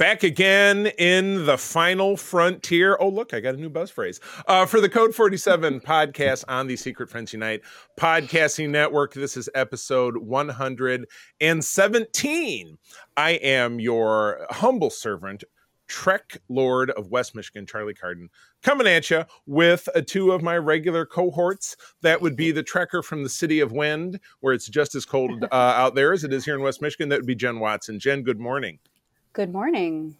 Back again in the final frontier. Oh, look, I got a new buzz phrase uh, for the Code 47 podcast on the Secret Friends Unite podcasting network. This is episode 117. I am your humble servant, Trek Lord of West Michigan, Charlie Carden, coming at you with uh, two of my regular cohorts. That would be the Trekker from the City of Wind, where it's just as cold uh, out there as it is here in West Michigan. That would be Jen Watson. Jen, good morning. Good morning.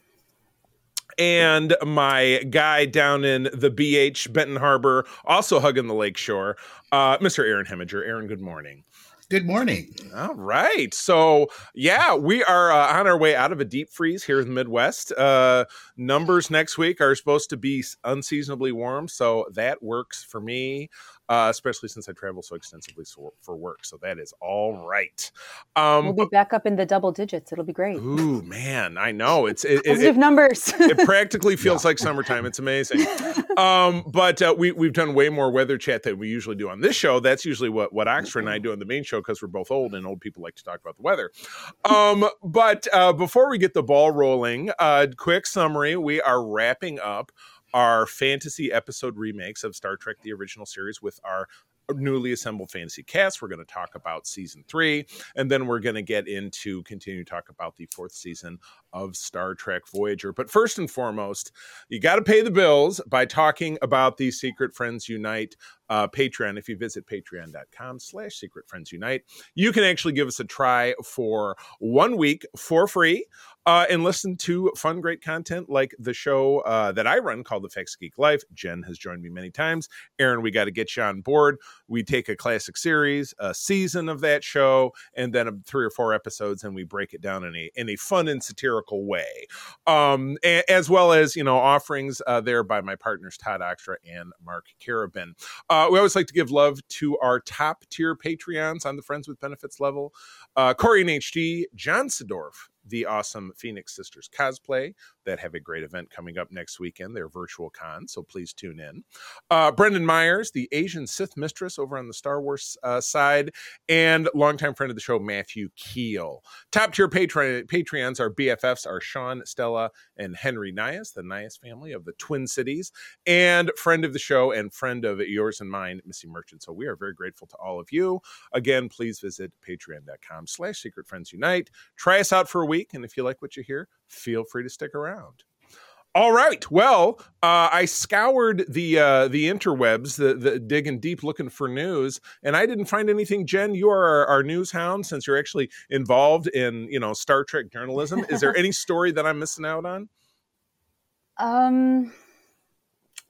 And my guy down in the BH, Benton Harbor, also hugging the lakeshore, uh, Mr. Aaron Heminger. Aaron, good morning. Good morning. All right. So, yeah, we are uh, on our way out of a deep freeze here in the Midwest. Uh, numbers next week are supposed to be unseasonably warm. So, that works for me uh, especially since I travel so extensively so, for work. So that is all right. Um, we'll be back up in the double digits. It'll be great. Ooh, man, I know it's it, positive it, numbers. it practically feels like summertime. It's amazing. Um, but uh, we we've done way more weather chat than we usually do on this show. That's usually what what Oxford and I do on the main show because we're both old and old people like to talk about the weather. Um, but uh, before we get the ball rolling, uh, quick summary: we are wrapping up our fantasy episode remakes of Star Trek the original series with our newly assembled fantasy cast. We're going to talk about season three, and then we're going to get into continue to talk about the fourth season of Star Trek Voyager. But first and foremost, you got to pay the bills by talking about the Secret Friends Unite uh, Patreon. If you visit patreon.com slash secret friends unite, you can actually give us a try for one week for free uh, and listen to fun, great content like the show uh, that I run called The Facts Geek Life. Jen has joined me many times. Aaron, we got to get you on board. We take a classic series, a season of that show, and then three or four episodes, and we break it down in a in a fun and satirical way, um, a, as well as you know offerings uh, there by my partners Todd Oxtra and Mark Carabin. Uh, we always like to give love to our top tier Patreons on the Friends with Benefits level: uh, Corey and HD, John Sidorf, the awesome Phoenix Sisters cosplay that have a great event coming up next weekend, their virtual con. So please tune in. Uh, Brendan Myers, the Asian Sith mistress over on the Star Wars uh, side, and longtime friend of the show, Matthew Keel. Top tier Patreon, Patreons, our BFFs are Sean, Stella, and Henry Nyhus, the Nyhus family of the Twin Cities, and friend of the show and friend of yours and mine, Missy Merchant. So we are very grateful to all of you. Again, please visit patreon.com slash secret friends unite. Try us out for a week. And if you like what you hear, feel free to stick around. All right. Well, uh, I scoured the uh, the interwebs, the, the digging deep, looking for news, and I didn't find anything. Jen, you are our, our news hound since you're actually involved in you know Star Trek journalism. Is there any story that I'm missing out on? Um,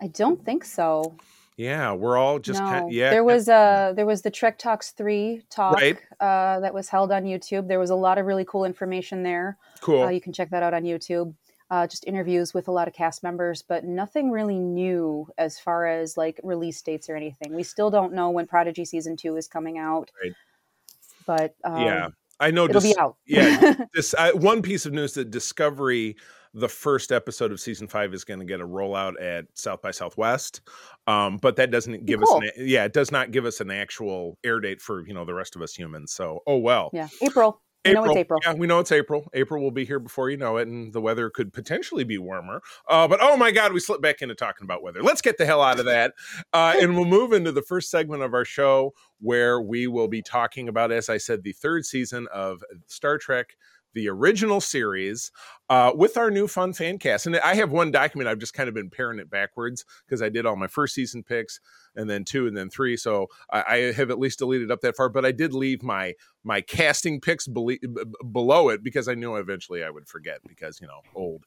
I don't think so. Yeah, we're all just no. kind of, yeah. There was uh there was the Trek Talks three talk right. uh, that was held on YouTube. There was a lot of really cool information there. Cool. Uh, you can check that out on YouTube uh, just interviews with a lot of cast members, but nothing really new as far as like release dates or anything. We still don't know when Prodigy season two is coming out. Right. But um, yeah, I know. It'll dis- be out. yeah, this uh, one piece of news that Discovery the first episode of season five is going to get a rollout at South by Southwest, um, but that doesn't give cool. us an yeah, it does not give us an actual air date for you know the rest of us humans. So oh well, yeah, April. April. know it's April. Yeah, we know it's April. April will be here before you know it, and the weather could potentially be warmer. Uh, but oh my God, we slipped back into talking about weather. Let's get the hell out of that. Uh, and we'll move into the first segment of our show where we will be talking about, as I said, the third season of Star Trek the original series uh, with our new fun fan cast. And I have one document, I've just kind of been pairing it backwards because I did all my first season picks and then two and then three. So I, I, have at least deleted up that far, but I did leave my my casting picks be- below it because I knew eventually I would forget because you know old.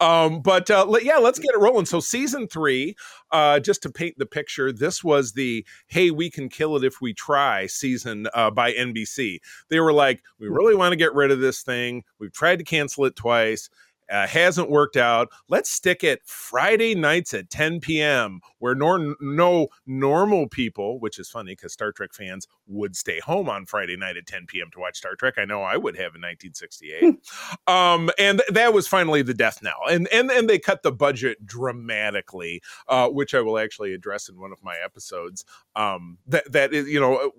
Um, but uh, yeah, let's get it rolling. So season three, uh, just to paint the picture, this was the "Hey, we can kill it if we try" season uh, by NBC. They were like, "We really want to get rid of this thing. We've tried to cancel it twice." Uh, hasn't worked out. Let's stick it Friday nights at 10 p.m., where nor- no normal people, which is funny because Star Trek fans would stay home on Friday night at 10 p.m. to watch Star Trek. I know I would have in 1968. um, and th- that was finally the death knell. And and and they cut the budget dramatically, uh, which I will actually address in one of my episodes. Um, that that is, you know,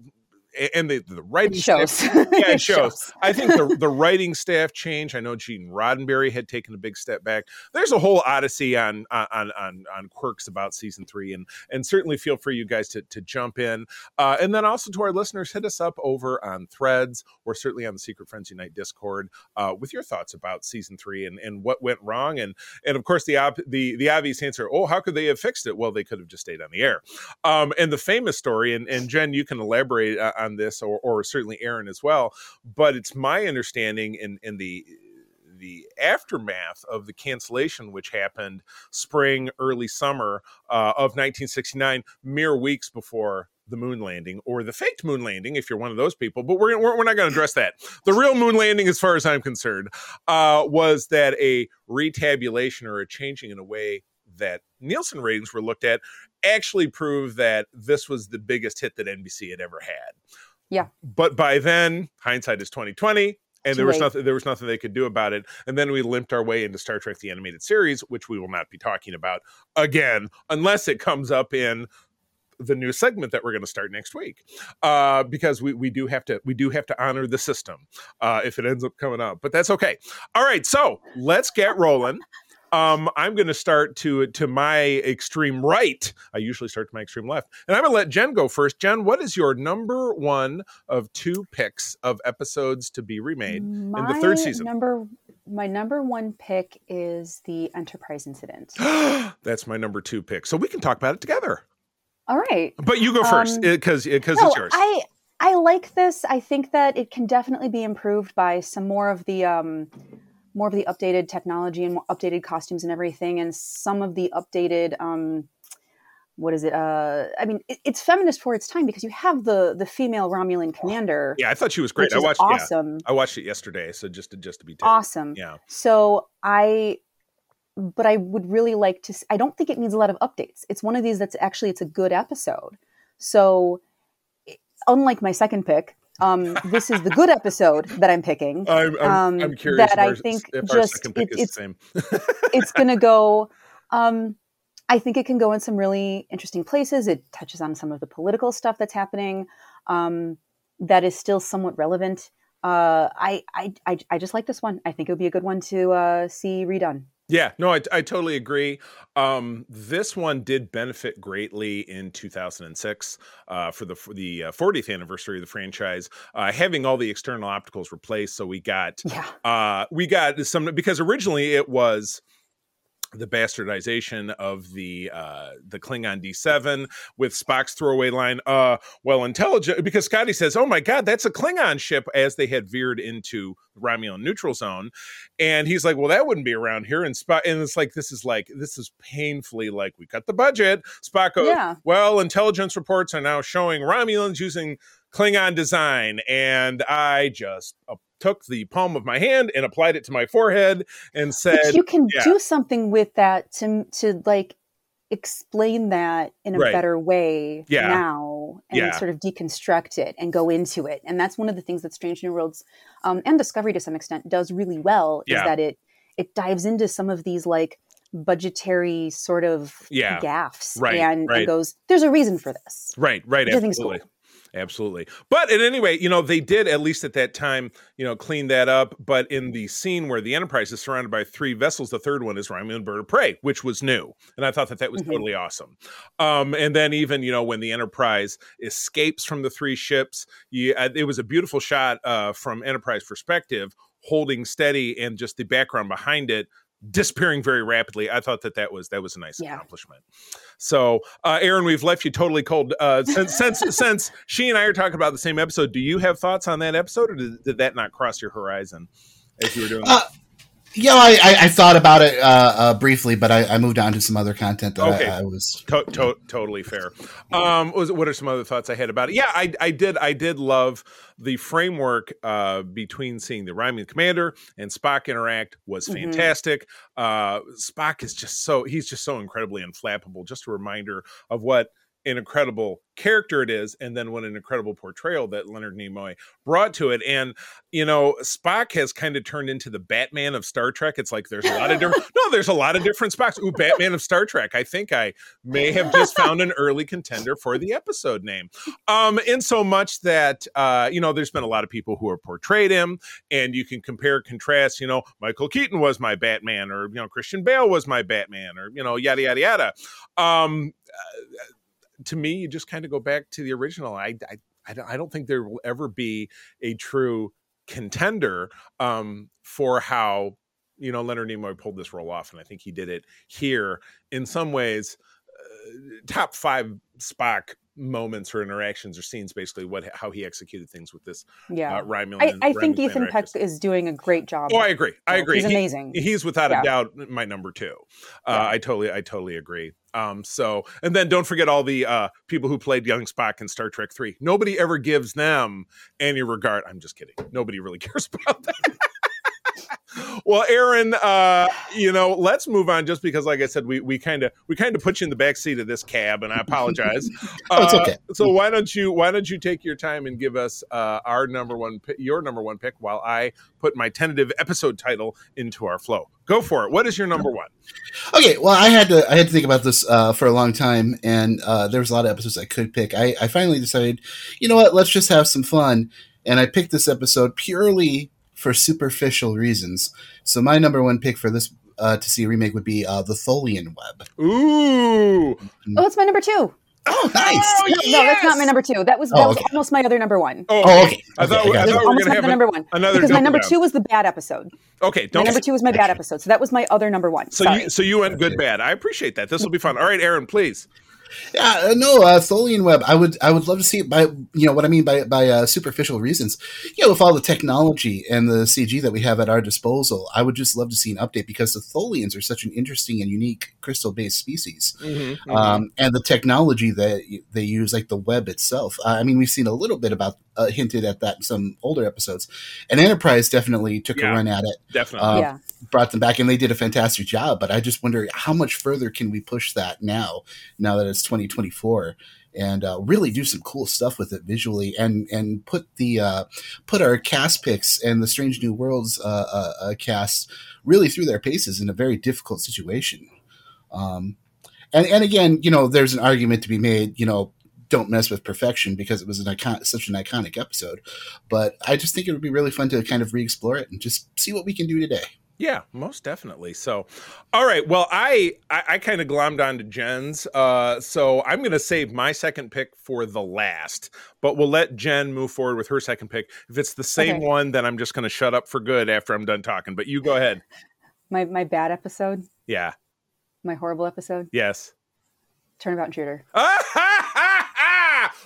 and the, the writing shows. Staff, yeah, it, shows. shows. I think the, the writing staff changed. I know Gene Roddenberry had taken a big step back. There's a whole odyssey on on on on quirks about season three, and and certainly feel free you guys to to jump in. Uh, and then also to our listeners, hit us up over on Threads or certainly on the Secret Friends Unite Discord uh, with your thoughts about season three and and what went wrong, and and of course the op- the the obvious answer. Oh, how could they have fixed it? Well, they could have just stayed on the air. Um, and the famous story, and and Jen, you can elaborate uh, on this, or or certainly Aaron as well. But it's my understanding in in the the aftermath of the cancellation, which happened spring, early summer uh, of 1969, mere weeks before the moon landing or the faked moon landing, if you're one of those people. But we're, we're, we're not going to address that. The real moon landing, as far as I'm concerned, uh, was that a retabulation or a changing in a way that Nielsen ratings were looked at actually proved that this was the biggest hit that NBC had ever had. Yeah. But by then, hindsight is 2020 and Too there was late. nothing there was nothing they could do about it and then we limped our way into star trek the animated series which we will not be talking about again unless it comes up in the new segment that we're going to start next week uh, because we, we do have to we do have to honor the system uh, if it ends up coming up but that's okay all right so let's get rolling um, I'm going to start to to my extreme right. I usually start to my extreme left, and I'm going to let Jen go first. Jen, what is your number one of two picks of episodes to be remade in the third season? Number my number one pick is the Enterprise incident. That's my number two pick. So we can talk about it together. All right. But you go first Um, because because No, it's yours. I I like this. I think that it can definitely be improved by some more of the um, more of the updated technology and more updated costumes and everything, and some of the updated um, what is it? Uh, I mean, it, it's feminist for its time because you have the the female Romulan commander, yeah, I thought she was great. I watched. Yeah, awesome, I watched it yesterday. So just to just to be awesome. Yeah. So I, but I would really like to. I don't think it needs a lot of updates. It's one of these that's actually it's a good episode. So, unlike my second pick, um, this is the good episode that I'm picking. I'm, I'm, Um, I'm curious that if I think just- second pick it- is the same. It's going to go. Um, I think it can go in some really interesting places. It touches on some of the political stuff that's happening um, that is still somewhat relevant. Uh, I, I, I, I just like this one. I think it would be a good one to uh, see redone. Yeah, no, I, I totally agree. Um, this one did benefit greatly in 2006 uh, for the for the uh, 40th anniversary of the franchise, uh, having all the external opticals replaced. So we got Yeah. uh, we got some because originally it was the bastardization of the uh the Klingon D7 with Spock's throwaway line uh well intelligent because Scotty says oh my god that's a Klingon ship as they had veered into the Romulan neutral zone. And he's like well that wouldn't be around here. And Spock and it's like this is like this is painfully like we cut the budget. Spock goes Yeah. well intelligence reports are now showing Romulans using Klingon design and I just took the palm of my hand and applied it to my forehead and said But you can yeah. do something with that to to like explain that in a Right. better way Yeah. now and Yeah. sort of deconstruct it and go into it. And that's one of the things that Strange New Worlds um, and Discovery to some extent does really well is that it it dives into some of these like budgetary sort of Yeah. gaffes Right, and, right. and goes, there's a reason for this. Right, right, Which I think is absolutely. cool. Absolutely. But at any rate, you know, they did at least at that time, you know, clean that up. But in the scene where the Enterprise is surrounded by three vessels, the third one is Romulan Bird of Prey, which was new. And I thought that that was Mhm. totally awesome. Um, and then even, you know, when the Enterprise escapes from the three ships, you, uh, it was a beautiful shot uh, from Enterprise perspective, holding steady and just the background behind it disappearing very rapidly. I thought that that was that was a nice Yeah. accomplishment. So, uh, Aaron, we've left you totally cold. Uh, since since since she and I are talking about the same episode, do you have thoughts on that episode, or did, did that not cross your horizon as you were doing? Uh, Yeah, I, I, I thought about it uh, uh, briefly, but I, I, moved on to some other content that okay. I, I, was to- to- totally fair. Um, was, what are some other thoughts I had about it? Yeah, I, I did. I did love the framework uh, between seeing the Romulan commander and Spock interact was mm-hmm. fantastic. Mm-hmm. Spock is just so he's just so incredibly unflappable. Just a reminder of what an incredible character it is, and then what an incredible portrayal that Leonard Nimoy brought to it. And you know, Spock has kind of turned into the Batman of Star Trek. It's like there's a lot of different. no, there's a lot of different Spocks. Ooh, Batman of Star Trek. I think I may have just found an early contender for the episode name. Um, in so much that uh, you know, there's been a lot of people who have portrayed him, and you can compare contrast. You know, Michael Keaton was my Batman, or you know, Christian Bale was my Batman, or you know, yada yada yada. Um, uh, to me, you just kind of go back to the original. I, I, I don't think there will ever be a true contender um, for how you know Leonard Nimoy pulled this role off, and I think he did it here in some ways. Uh, top five Spock moments or interactions or scenes basically what how he executed things with this yeah. Uh, Romulan, I, I think Ethan Peck is doing a great job oh I agree. I agree. He's he, amazing. he's without yeah. a doubt my number two. Uh, yeah. I totally I totally agree. Um so and then don't forget all the uh people who played young Spock in Star Trek 3 nobody ever gives them any regard. I'm just kidding. Nobody really cares about that well, Aaron, uh, you know, let's move on just because, like I said, we we kind of we kind of put you in the back seat of this cab, and I apologize. oh, it's okay. Uh, so why don't you why don't you take your time and give us uh, our number one your number one pick while I put my tentative episode title into our flow. Go for it. What is your number one? Okay, well, I had to I had to think about this uh, for a long time, and uh, there was a lot of episodes I could pick. I, I finally decided, you know what? Let's just have some fun, and I picked this episode purely for superficial reasons. So my number one pick for this uh, to see a remake would be uh, the Tholian Web. Ooh! Oh, it's my number two. Oh, nice. Oh, no, yes! no, that's not my number two. That was, that oh, was almost my other number one. Oh, oh okay. I thought, okay, I thought we were going to have number one. Another because my number two was the bad episode. Okay, don't. My number two was my bad episode, so that was my other number one. So you, so you went good bad. I appreciate that. This will be fun. All right, Aaron, please. Yeah, uh, no, uh, Tholian Web. I would, I would love to see it by, you know, what I mean by by uh, superficial reasons. You know, with all the technology and the CG that we have at our disposal, I would just love to see an update because the Tholians are such an interesting and unique crystal-based species, mm-hmm, mm-hmm. Um, and the technology that they use, like the web itself. I mean, we've seen a little bit about uh, hinted at that in some older episodes, and Enterprise definitely took yeah, a run at it. Definitely, uh, yeah. Brought them back, and they did a fantastic job. But I just wonder how much further can we push that now? Now that it's 2024 and uh, really do some cool stuff with it visually and and put the uh, put our cast picks and the Strange New Worlds uh, uh, uh cast really through their paces in a very difficult situation. Um, and and again, you know, there's an argument to be made. You know, don't mess with perfection because it was an icon such an iconic episode. But I just think it would be really fun to kind of re-explore it and just see what we can do today. Yeah, most definitely. So, all right. Well, I I, I kind of glommed onto Jen's. Uh, so I'm going to save my second pick for the last, but we'll let Jen move forward with her second pick. If it's the same okay. one, then I'm just going to shut up for good after I'm done talking. But you go ahead. My my bad episode. Yeah. My horrible episode. Yes. Turnabout intruder. oh,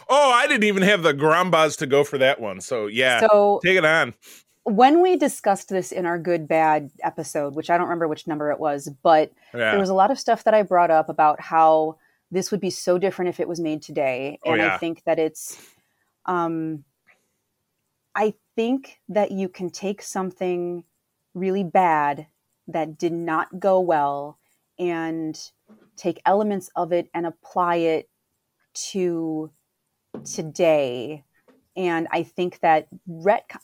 I didn't even have the Grambas to go for that one. So yeah, so, take it on when we discussed this in our good bad episode, which I don't remember which number it was, but yeah. there was a lot of stuff that I brought up about how this would be so different if it was made today. Oh, and yeah. I think that it's um I think that you can take something really bad that did not go well and take elements of it and apply it to today. And I think that retcon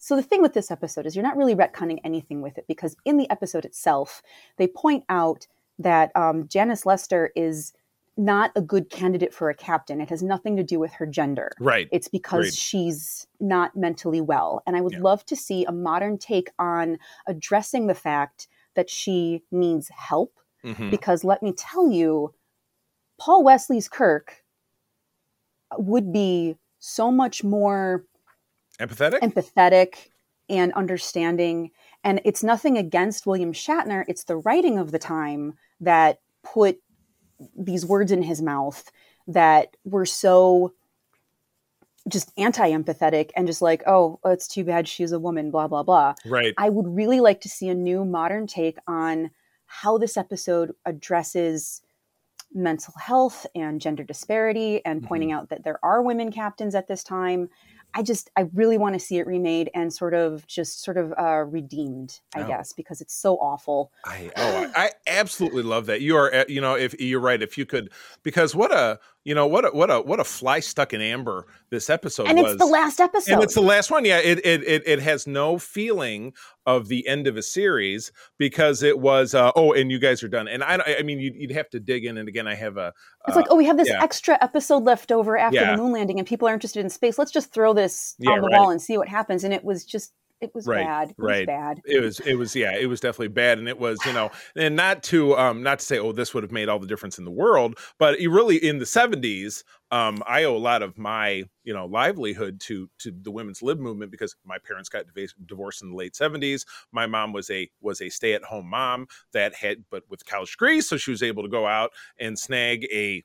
so the thing with this episode is you're not really retconning anything with it because in the episode itself, they point out that um, Janice Lester is not a good candidate for a captain. It has nothing to do with her gender. Right. It's because she's not mentally well. And I would yeah. love to see a modern take on addressing the fact that she needs help. Mm-hmm. Because let me tell you, Paul Wesley's Kirk would be so much more empathetic? Empathetic and understanding. And it's nothing against william shatner. It's the writing of the time that put these words in his mouth that were so just anti-empathetic and just like oh it's too bad she's a woman blah blah blah. Right. I would really like to see a new modern take on how this episode addresses mental health and gender disparity and pointing mm-hmm. out that there are women captains at this time I just I really want to see it remade and sort of just sort of uh, redeemed, I oh. guess, because it's so awful. I oh I absolutely love that. You are you know if you're right if you could because what a you know what a what a what a fly stuck in amber this episode and was. it's the last episode and it's the last one yeah it, it it it has no feeling of the end of a series because it was uh, oh and you guys are done and i i mean you'd, you'd have to dig in and again i have a it's like oh we have this yeah. extra episode left over after yeah. the moon landing and people are interested in space let's just throw this yeah, on the right. wall and see what happens and it was just it was right, bad. It right. was bad. It was it was yeah, it was definitely bad. And it was, you know, and not to um not to say, oh, this would have made all the difference in the world, but it really in the 70s, um, I owe a lot of my, you know, livelihood to to the women's lib movement because my parents got divorced in the late 70s. My mom was a was a stay-at-home mom that had but with college degrees, so she was able to go out and snag a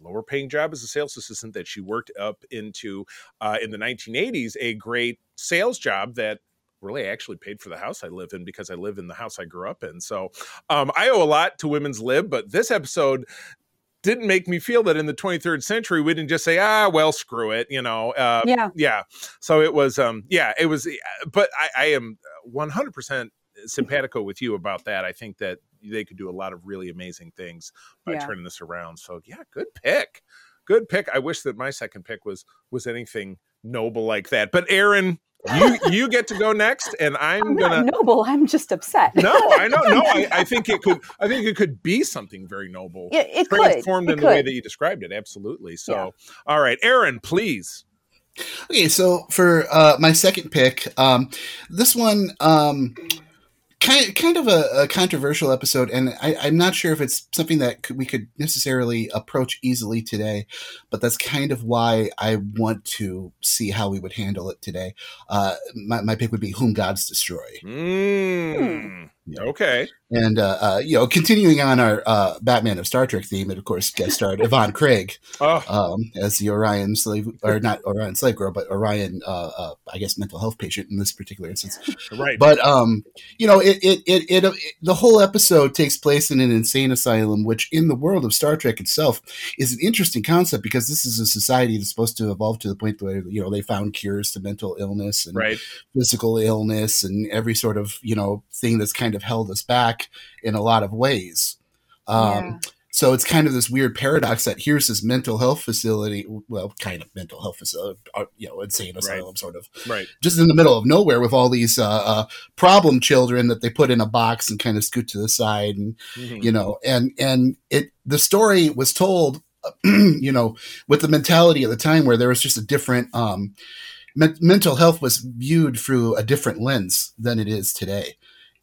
lower paying job as a sales assistant that she worked up into uh, in the 1980s a great sales job that really I actually paid for the house I live in because I live in the house I grew up in. So um, I owe a lot to Women's Lib, but this episode didn't make me feel that in the 23rd century we didn't just say ah well screw it you know uh, yeah. yeah. So it was um yeah it was but I, I am 100% simpatico with you about that. I think that they could do a lot of really amazing things by yeah. turning this around. So yeah good pick. Good pick. I wish that my second pick was was anything noble like that. But Aaron you you get to go next, and I'm, I'm gonna noble. I'm just upset. no, I know. No, I, I, think it could. I think it could be something very noble. It, it transformed could. in it the could. way that you described it. Absolutely. So, yeah. all right, Aaron, please. Okay, so for uh, my second pick, um, this one. Um, kind kind of a, a controversial episode, and I, am not sure if it's something that we could necessarily approach easily today. But that's kind of why I want to see how we would handle it today. Uh, my, my pick would be "Whom Gods Destroy." Mm. Okay. And uh, uh, you know, continuing on our uh, Batman of Star Trek theme, it of course, guest starred Yvonne Craig oh. um, as the Orion slave, or not Orion slave girl, but Orion, uh, uh, I guess, mental health patient in this particular instance. right. But um, you know, it it, it it it the whole episode takes place in an insane asylum, which in the world of Star Trek itself is an interesting concept because this is a society that's supposed to evolve to the point where you know they found cures to mental illness and right. physical illness and every sort of you know thing that's kind of held us back in a lot of ways. Um, yeah. So it's kind of this weird paradox that here's this mental health facility, well, kind of mental health facility, uh, you know, insane asylum, right. sort of, right, just in the middle of nowhere with all these uh, uh, problem children that they put in a box and kind of scoot to the side, and mm-hmm. you know, and and it the story was told, you know, with the mentality of the time where there was just a different. Um, mental health was viewed through a different lens than it is today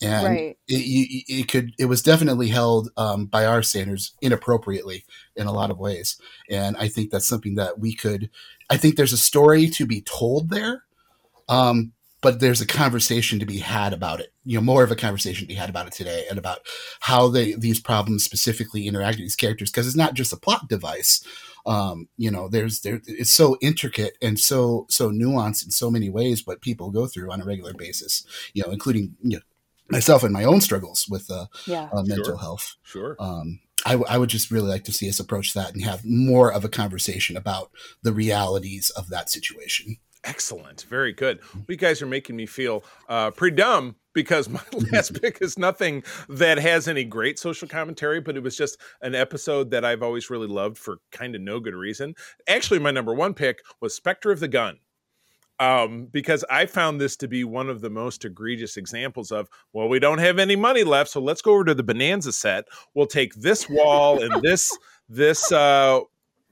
and right. it, it, could it was definitely held um, by our standards inappropriately in a lot of ways and i think that's something that we could i think there's a story to be told there um, but there's a conversation to be had about it you know more of a conversation to be had about it today and about how they these problems specifically interact with these characters because it's not just a plot device um, you know there's there it's so intricate and so so nuanced in so many ways what people go through on a regular basis you know including you know myself and my own struggles with uh, yeah. uh, mental sure. health. Sure. Um, I, w- I would just really like to see us approach that and have more of a conversation about the realities of that situation. Excellent. Very good. Well, you guys are making me feel uh, pretty dumb because my last pick is nothing that has any great social commentary, but it was just an episode that I've always really loved for kind of no good reason. Actually, my number one pick was Spectre of the Gun um, because I found this to be one of the most egregious examples of, well, we don't have any money left, so let's go over to the Bonanza set. We'll take this wall and this this uh,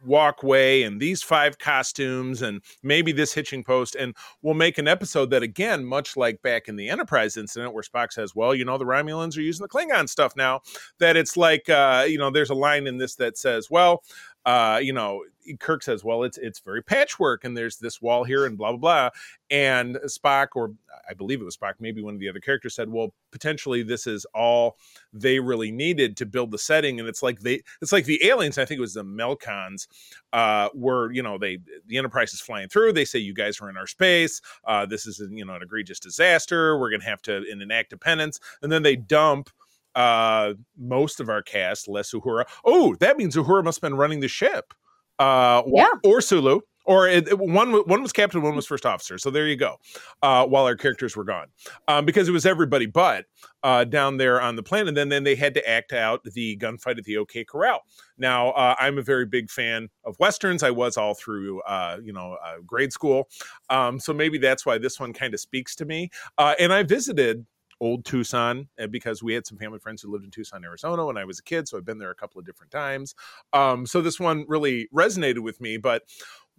walkway and these five costumes and maybe this hitching post and we'll make an episode that again much like back in the enterprise incident where spock says well you know the romulans are using the klingon stuff now that it's like uh you know there's a line in this that says well uh, you know, Kirk says, "Well, it's it's very patchwork, and there's this wall here, and blah blah blah." And Spock, or I believe it was Spock, maybe one of the other characters said, "Well, potentially this is all they really needed to build the setting." And it's like they, it's like the aliens. I think it was the Melkons, uh, were you know they the Enterprise is flying through. They say, "You guys are in our space. Uh, this is you know an egregious disaster. We're going to have to enact penance." And then they dump uh most of our cast less uhura oh that means uhura must have been running the ship uh, Yeah. or Sulu, or it, it- one one was captain, one was first officer. So there you go. Uh, while our characters were gone, um, because it was everybody but uh, down there on the planet. And then then they had to act out the gunfight at the OK Corral. Now uh, I'm a very big fan of westerns. I was all through uh, you know uh, grade school, um, so maybe that's why this one kind of speaks to me. Uh, and I visited old Tucson uh, because we had some family friends who lived in Tucson, Arizona when I was a kid. So I've been there a couple of different times. Um, so this one really resonated with me, but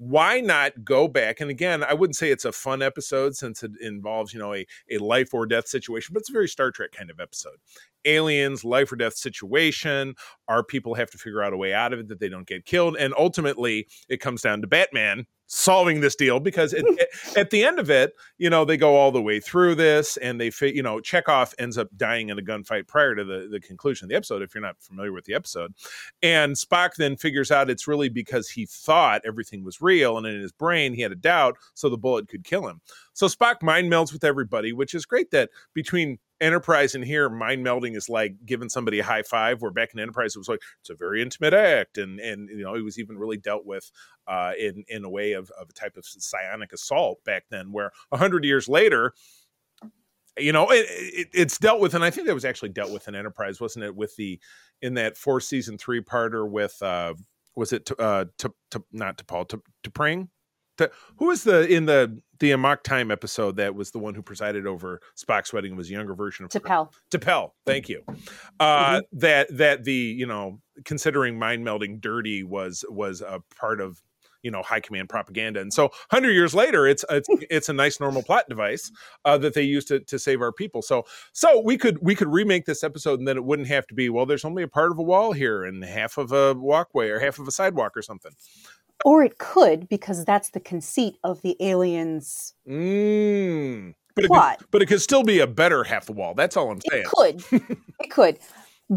why not go back? And again, I wouldn't say it's a fun episode since it involves, you know, a, a life or death situation, but it's a very Star Trek kind of episode. Aliens, life or death situation. Our people have to figure out a way out of it that they don't get killed. And ultimately, it comes down to Batman solving this deal because it, at- at the end of it, you know, they go all the way through this and they, you know, Chekhov ends up dying in a gunfight prior to the, the conclusion of the episode, if you're not familiar with the episode. And Spock then figures out it's really because he thought everything was real and in his brain he had a doubt, so the bullet could kill him. So Spock mind melds with everybody, which is great that between Enterprise and here, mind melding is like giving somebody a high five. Where back in Enterprise, it was like it's a very intimate act, and and you know it was even really dealt with uh, in in a way of, of a type of psionic assault back then. Where a hundred years later, you know it, it, it's dealt with, and I think that was actually dealt with in Enterprise, wasn't it? With the in that four season three parter with uh, was it to, uh, to, to not to Paul to to Pring. To, who was the in the the Amok Time episode that was the one who presided over Spock's wedding was a younger version of T'Pel. T'Pel, thank you. Uh, That that the you know considering mind melding dirty was was a part of you know high command propaganda, and so hundred years later, it's it's it's a nice normal plot device uh, that they use to to save our people. So so we could we could remake this episode, and then it wouldn't have to be well. There's only a part of a wall here and half of a walkway or half of a sidewalk or something. Or it could, because that's the conceit of the aliens. Mm. But it, Plot. could, but it could still be a better half the wall. That's all I'm saying. It could. it could.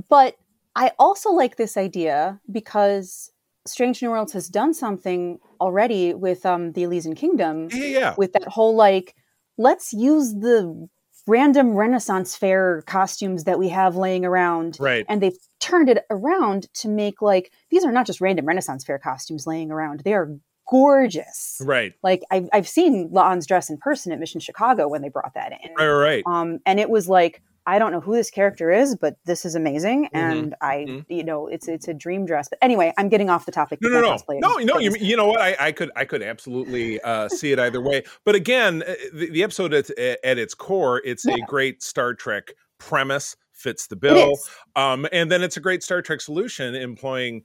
But I also like this idea because Strange New Worlds has done something already with um, the Elysian Kingdom Yeah, yeah. with that whole like, let's use the random Renaissance fair costumes that we have laying around. Right. And they've turned it around to make like, these are not just random Renaissance fair costumes laying around, they are gorgeous. Right. Like, I've, I've seen La'an's dress in person at Mission Chicago when they brought that in. Right. Right. Um, and it was like, I don't know who this character is, but this is amazing, Mhm. and I, Mhm. you know, it's it's a dream dress. But anyway, I'm getting off the topic. No, no, no, no, no. You, you know what? I, I could, I could absolutely uh, see it either way. But again, uh, the, the episode at, at its core, it's a great Star Trek premise, fits the bill, um, and then it's a great Star Trek solution employing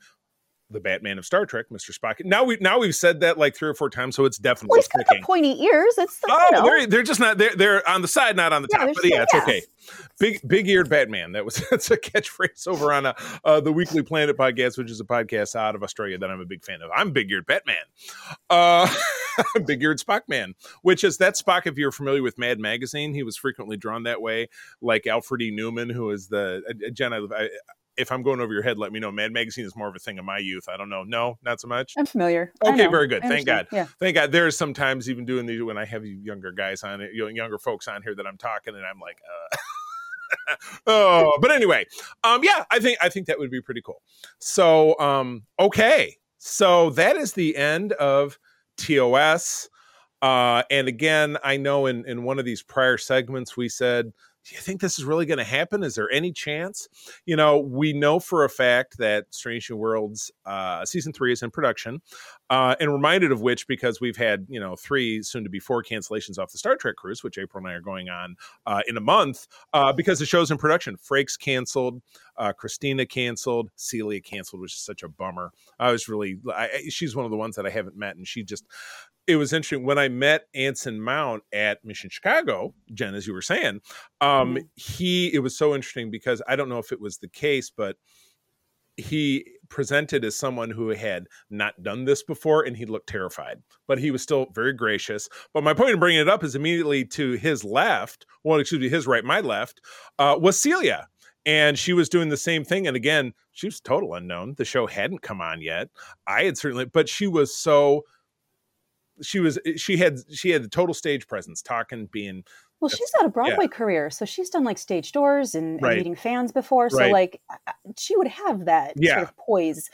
the Batman of Star Trek, Mister Spock. Now we, now we've said that like three or four times, so it's Well, definitely he's got the pointy ears. It's the, Oh, you know, they're, they're just not they're they're on the side, not on the Yeah, top. But yeah, it's still- okay. Big big eared Batman. That was that's a catchphrase over on a, uh, the Weekly Planet podcast, which is a podcast out of Australia that I'm a big fan of. I'm big eared Batman. Uh, big eared Spock man, which is that Spock. If you're familiar with Mad Magazine, he was frequently drawn that way, like Alfred E. Neuman, who is the uh, Jen. I, I, if I'm going over your head, let me know. Mad Magazine is more of a thing of my youth. I don't know. No, not so much. I'm familiar. Okay, very good. Thank. God. Yeah. Thank God. There's sometimes even doing these when I have younger guys on it, younger folks on here that I'm talking, and I'm like, uh, oh. But anyway, um, yeah, I think I think that would be pretty cool. So, um, okay, so that is the end of TOS. Uh, and again, I know in in one of these prior segments we said. Do you think this is really going to happen? Is there any chance? You know, we know for a fact that Strange New Worlds uh, season three is in production uh, and reminded of which because we've had you know three soon to be four cancellations off the star trek cruise which april and i are going on uh, in a month uh, because the show's in production frakes canceled uh, christina canceled celia canceled which is such a bummer i was really I, she's one of the ones that i haven't met and she just it was interesting when I met Anson Mount at Mission Chicago, Jen, as you were saying. Um, He, it was so interesting because I don't know if it was the case, but he presented as someone who had not done this before and he looked terrified but he was still very gracious. But my point in bringing it up is immediately to his left well excuse me his right my left uh, was celia. And she was doing the same thing and again she was total unknown. The show hadn't come on yet. I had certainly but she was so she was eh, she had she had the total stage presence talking being Well, she's got a Broadway career, so she's done like stage doors and, and meeting fans before. So Right. like, she would have that Yeah. sort of poise,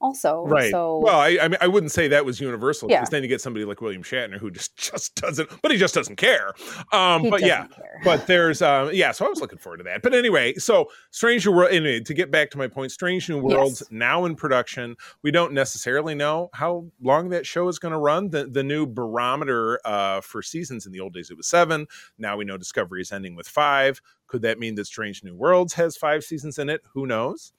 also. right So well I, I mean i wouldn't say that was universal because Yeah. then you get somebody like william shatner who just just doesn't but he just doesn't care um he but yeah care. but there's um yeah so i was looking forward to that but anyway so strange new world anyway to get back to my point strange new worlds Yes. now in production we don't necessarily know how long that show is going to run the the new barometer uh for seasons in the old days it was seven now we know discovery is ending with five could that mean that strange new worlds has five seasons in it who knows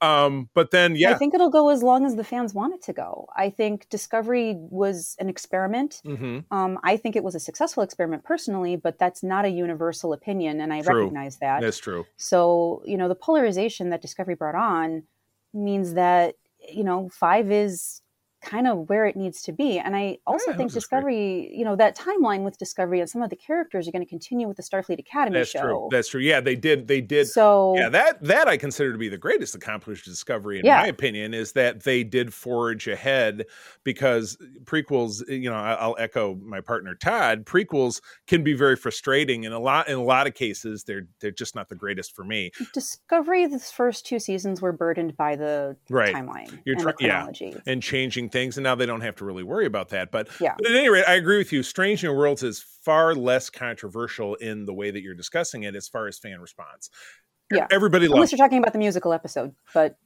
um but then yeah. I think it'll go as long as the fans want it to go. I think Discovery was an experiment. hmm Um, I think it was a successful experiment personally, but that's not a universal opinion, and I True. recognize that. that's true So, you know, the polarization that Discovery brought on means that, you know, five is kind of where it needs to be. And I also yeah, think this great. Discovery, you know, that timeline with Discovery and some of the characters are going to continue with the Starfleet Academy that's show. true that's true yeah they did they did so, yeah that that i consider to be the greatest accomplishment discovery in Yeah. my opinion is that they did forge ahead because prequels eh, you know i'll echo my partner todd prequels can be very frustrating and a lot in a lot of cases they're they're just not the greatest for me Discovery, the first two seasons were burdened by the right timeline You're and try- the yeah. and changing things and now they don't have to really worry about that but, Yeah. but at any rate i agree with you strange new worlds is far less controversial in the way that you're discussing it as far as fan response Yeah. everybody Unless loves you're talking about the musical episode, but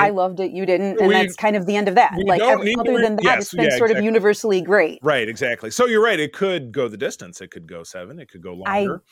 I loved it. You didn't, and We- that's kind of the end of that. Like don't every, need other to- than that, yes, it's been yeah, sort exactly. of universally great. Right, exactly. So you're right. It could go the distance. It could go seven. It could go I- longer.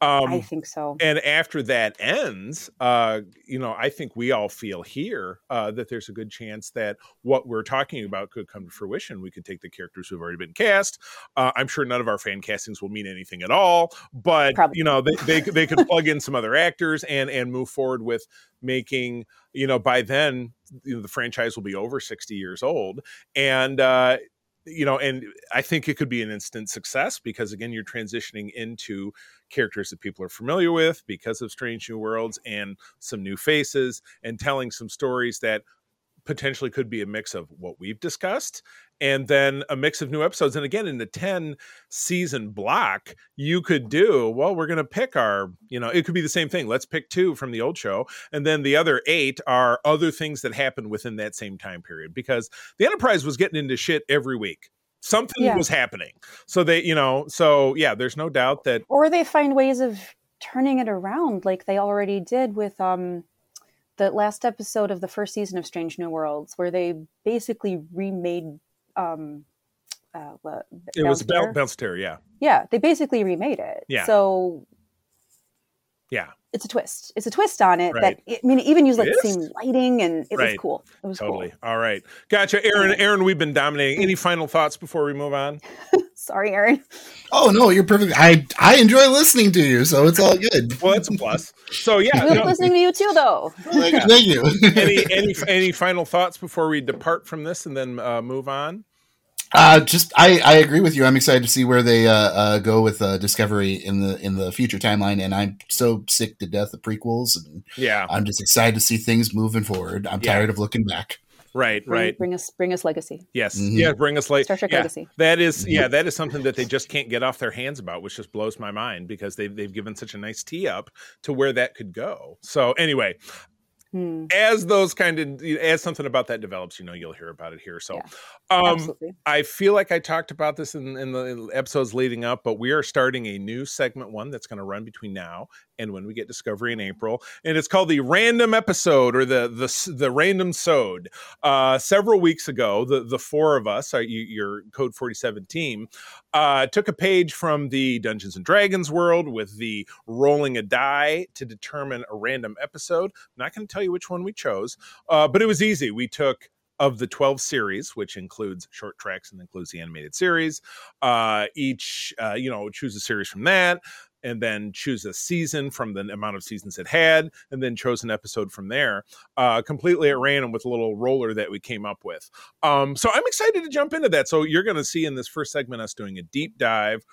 um, I think so. and after that ends, uh, you know, I think we all feel here uh, that there's a good chance that what we're talking about could come to fruition. We could take the characters who've already been cast. Uh, I'm sure none of our fan castings will mean anything at all, but Probably. you know, they they, they could plug in some other actors and and move forward with making. You know, by then, you know, the franchise will be over 60 years old, and uh, you know, and I think it could be an instant success because again, you're transitioning into characters that people are familiar with because of Strange New Worlds and some new faces and telling some stories that potentially could be a mix of what we've discussed and then a mix of new episodes. And again in the 10 season block you could do well we're going to pick our you know it could be the same thing. Let's pick two from the old show and then the other eight are other things that happened within that same time period because the enterprise was getting into shit every week. Something Yeah. was happening. So they you know so yeah there's no doubt that or they find ways of turning it around like they already did with um the last episode of the first season of strange new worlds where they basically remade um uh, it was? Bel- Belster, yeah yeah they basically remade it Yeah. so yeah. It's a twist. It's a twist on it Right. that i mean it even used like the same lighting and it was cool. It was totally. Cool all right. Gotcha. Aaron aaron we've been dominating. Any final thoughts before we move on? Sorry aaron. Oh no, you're perfect. I I enjoy listening to you, so it's all good. well that's a plus. So yeah we like no, listening to you too though. Thank, thank you. any any any final thoughts before we depart from this and then uh, move on Uh, just I, I agree with you. I'm excited to see where they uh, uh, go with uh, Discovery in the in the future timeline, and I'm so sick to death of prequels, and yeah I'm just excited to see things moving forward. I'm Yeah. tired of looking back. right bring, right bring us bring us legacy yes Mhm. yeah bring us late Star Trek yeah, Legacy. that is yeah that is something that they just can't get off their hands about which just blows my mind because they've, they've given such a nice tee up to where that could go so anyway Hmm, as those kind of as something about that develops you know you'll hear about it here. So Yeah. um I feel like I talked about this in, in the episodes leading up, but we are starting a new segment one that's going to run between now and when we get Discovery in April, and it's called the Random Episode or the the the Random Sode. Uh, several weeks ago, the the four of us, uh, you, your Code Forty Seven team, uh, took a page from the Dungeons and Dragons world with the rolling a die to determine a random episode. I'm not going to tell you which one we chose, uh, but it was easy. We took of the 12 series, which includes short treks and includes the animated series. Uh, each, uh, you know, choose a series from that. And then choose a season from the amount of seasons it had, and then chose an episode from there, uh, completely at random with a little roller that we came up with. Um, so I'm excited to jump into that. So you're going to see in this first segment us doing a deep dive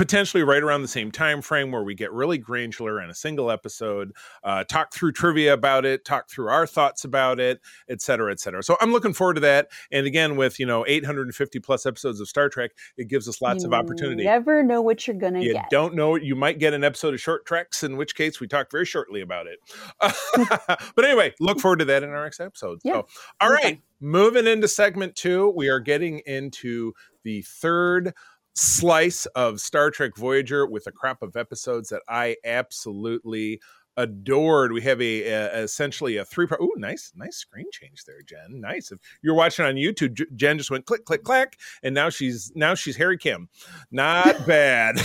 potentially right around the same time frame where we get really granular in a single episode uh, talk through trivia about it talk through our thoughts about it et cetera et cetera. So i'm looking forward to that. And again with you know 850 plus episodes of star trek it gives us lots you of opportunity. never know what you're gonna you get. don't know you might get an episode of short treks in which case we talk very shortly about it. But anyway look forward to that in our next episode. Yeah. so all Okay. right moving into segment two we are getting into the third slice of Star Trek Voyager with a crop of episodes that I absolutely adored. We have a, a essentially a three part. Ooh, nice, nice screen change there, Jen. Nice. If you're watching on YouTube, J- Jen just went click, click, clack, and now she's now she's Harry Kim. Not bad.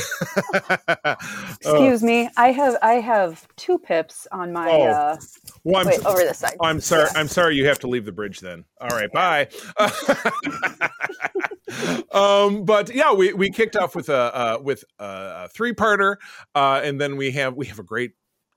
Uh, excuse me i have i have two pips on my Oh, uh well, I'm, wait over this side I'm sorry. Yeah. I'm sorry. You have to leave the bridge then. All right. Bye. um, but yeah, we, we kicked off with a uh, with a, three parter, uh, and then we have we have a great.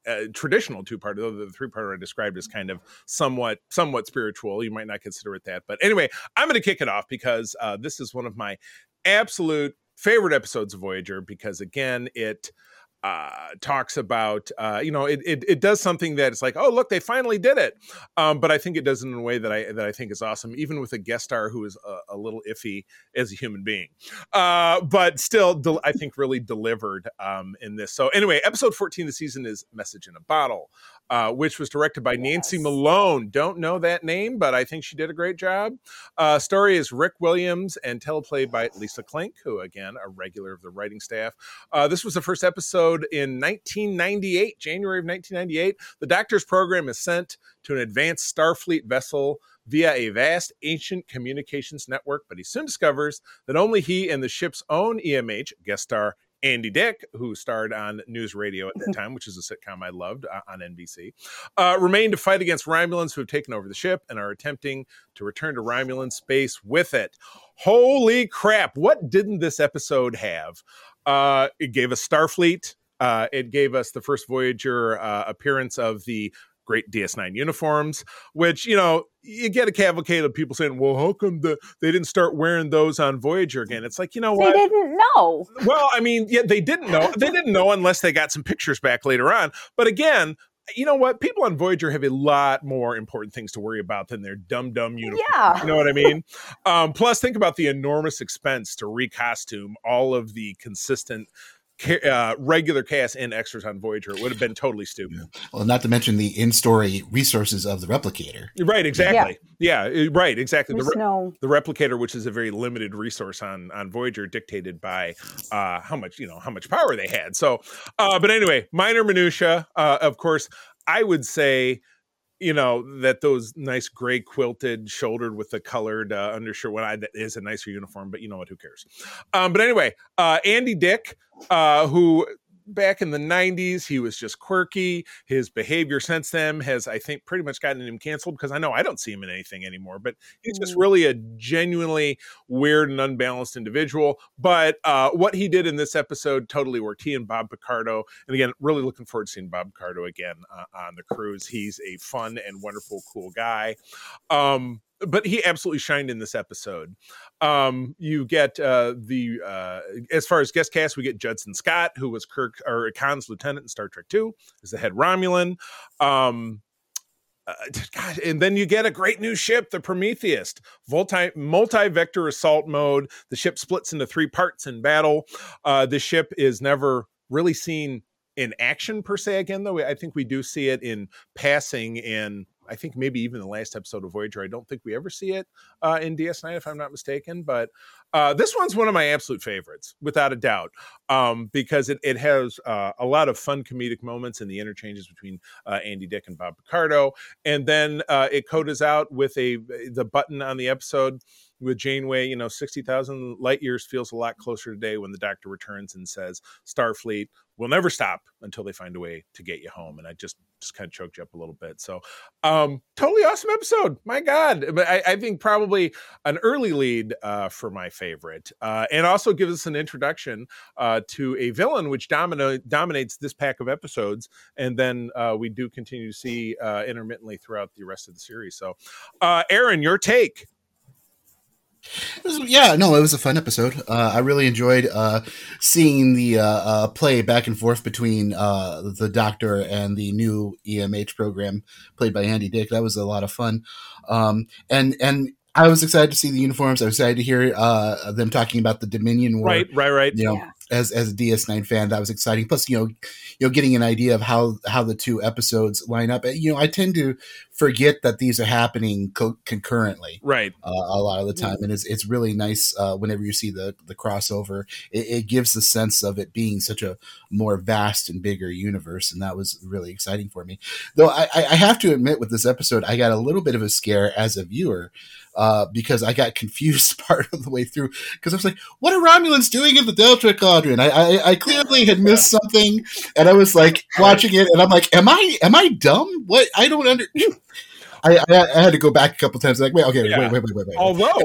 Uh, traditional two part, though the three part I described as kind of somewhat somewhat spiritual. You might not consider it that, but anyway, I'm going to kick it off because uh, this is one of my absolute favorite episodes of Voyager because again, it uh, talks about uh, you know it, it it does something that it's like oh look they finally did it. Um, but I think it does it in a way that I that I think is awesome even with a guest star who is a, a little iffy as a human being. Uh, but still del- I think really delivered um, in this. So anyway episode 14 of the season is message in a bottle uh, which was directed by Nancy Malone. Don't know that name but I think she did a great job. Uh, story is Rick Williams and teleplay by Lisa Klink who again a regular of the writing staff. Uh, this was the first episode in 1998, January of 1998. The Doctor's program is sent to an advanced Starfleet vessel via a vast ancient communications network, but he soon discovers that only he and the ship's own EMH, guest star Andy Dick, who starred on News Radio at that time, which is a sitcom I loved uh, on NBC, uh, remain to fight against Romulans who have taken over the ship and are attempting to return to Romulan space with it. Holy crap! What didn't this episode have? Uh, it gave us Starfleet. Uh, it gave us the first Voyager uh, appearance of the great DS9 uniforms, which you know you get a cavalcade of people saying, "Well, how come the, they didn't start wearing those on Voyager again?" It's like you know they what? They didn't know well, I mean, yeah, they didn't know. They didn't know unless they got some pictures back later on. But again, you know what? People on Voyager have a lot more important things to worry about than their dumb dumb uniforms. yeah You know what I mean? um, plus, think about the enormous expense to recostume all of the consistent. Ca- Uh, regular cast and extras on Voyager it would have been totally stupid. Well, not to mention the in-story resources of the replicator. Right? Exactly. Yeah. eh, right. Exactly. The re- no the replicator which is a very limited resource on on voyager dictated by uh how much you know how much power they had so uh but anyway minor minutia uh of course i would say you know that those nice gray quilted shouldered with the colored uh, undershirt well I, that is a nicer uniform but you know what who cares? Um but anyway uh andy dick uh who back in the 90s he was just quirky. His behavior since then has i think pretty much gotten him canceled because i know i don't see him in anything anymore but he's just Mm. really a genuinely weird and unbalanced individual but uh what he did in this episode totally worked. He and bob picardo and again really looking forward to seeing bob picardo again uh, on the cruise. He's a fun and wonderful cool guy. Um but he absolutely shined in this episode um you get uh the uh as far as guest cast we get judson scott who was kirk or khan's lieutenant in star trek 2 is the head romulan um uh, God, and then you get a great new ship, the Prometheus, multi vector assault mode. The ship splits into three parts in battle. Uh, the ship is never really seen in action per se again, though. I think we do see it in passing in. I think maybe even the last episode of Voyager. I don't think we ever see it uh, in DS9, if I'm not mistaken. But uh, this one's one of my absolute favorites, without a doubt, um, because it, it has uh, a lot of fun comedic moments in the interchanges between uh, Andy Dick and Bob Picardo, and then uh, it codas out with a the button on the episode with Janeway. You know, sixty thousand light years feels a lot closer today when the Doctor returns and says, "Starfleet will never stop until they find a way to get you home." And I just just kind of choked you up a little bit. So, um, totally awesome episode. My God, I, I think probably an early lead uh, for my favorite, uh, and also gives us an introduction uh, to a villain which domino- dominates this pack of episodes, and then uh, we do continue to see uh, intermittently throughout the rest of the series. So, uh, Aaron, your take. Yeah, no, it was a fun episode. Uh, I really enjoyed uh, seeing the uh, play back and forth between the Doctor and the new EMH program played by Andy Dick. That was a lot of fun, um, and and I was excited to see the uniforms. I was excited to hear uh, them talking about the Dominion War. Right, right, right. You know, yeah as as a DS9 fan, that was exciting. Plus, you know, you know, getting an idea of how how the two episodes line up. You know, I tend to forget that these are happening co- concurrently, right? Uh, a lot of the time, and it's it's really nice uh, whenever you see the the crossover. It, it, gives the sense of it being such a more vast and bigger universe, and that was really exciting for me. Though I, I have to admit, with this episode, I got a little bit of a scare as a viewer uh, because I got confused part of the way through because I was like, "What are Romulans doing in the Delta Quadrant?" I, I, I clearly had missed something, and I was like watching it, and I'm like, "Am I am I dumb? What I don't under." I, I, had to go back a couple times. Like, wait, okay, yeah. wait, wait, wait, wait, wait. Although,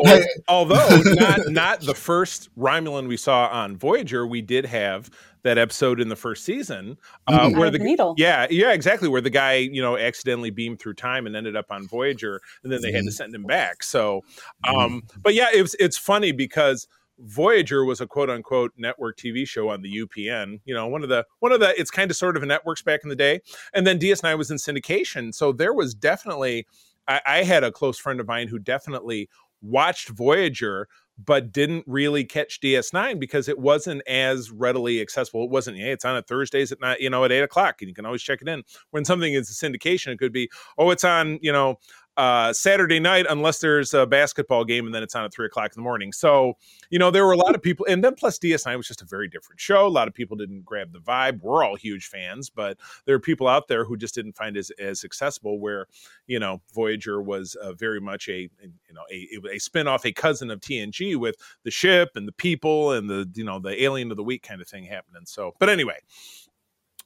although not not the first Romulan we saw on Voyager, we did have that episode in the first season uh, mm-hmm. where the needle. yeah yeah exactly where the guy you know accidentally beamed through time and ended up on Voyager and then they mm-hmm. had to mm-hmm. send him back. So, mm-hmm. um, but yeah, it's it's funny because. Voyager was a quote unquote network TV show on the UPN. You know, one of the one of the it's kind of sort of a networks back in the day. And then DS9 was in syndication. So there was definitely I, I had a close friend of mine who definitely watched Voyager but didn't really catch DS9 because it wasn't as readily accessible. It wasn't, hey, it's on at Thursdays at night, you know, at eight o'clock, and you can always check it in. When something is a syndication, it could be, oh, it's on, you know, uh, Saturday night unless there's a basketball game and then it's on at three o'clock in the morning. So, you know, there were a lot of people, and then plus DS9 was just a very different show. A lot of people didn't grab the vibe. We're all huge fans, but there are people out there who just didn't find it as, as accessible. Where, you know, Voyager was uh, very much a, you know, a, a spin off, a cousin of TNG with the ship and the people and the, you know, the alien of the week kind of thing happening. So, but anyway,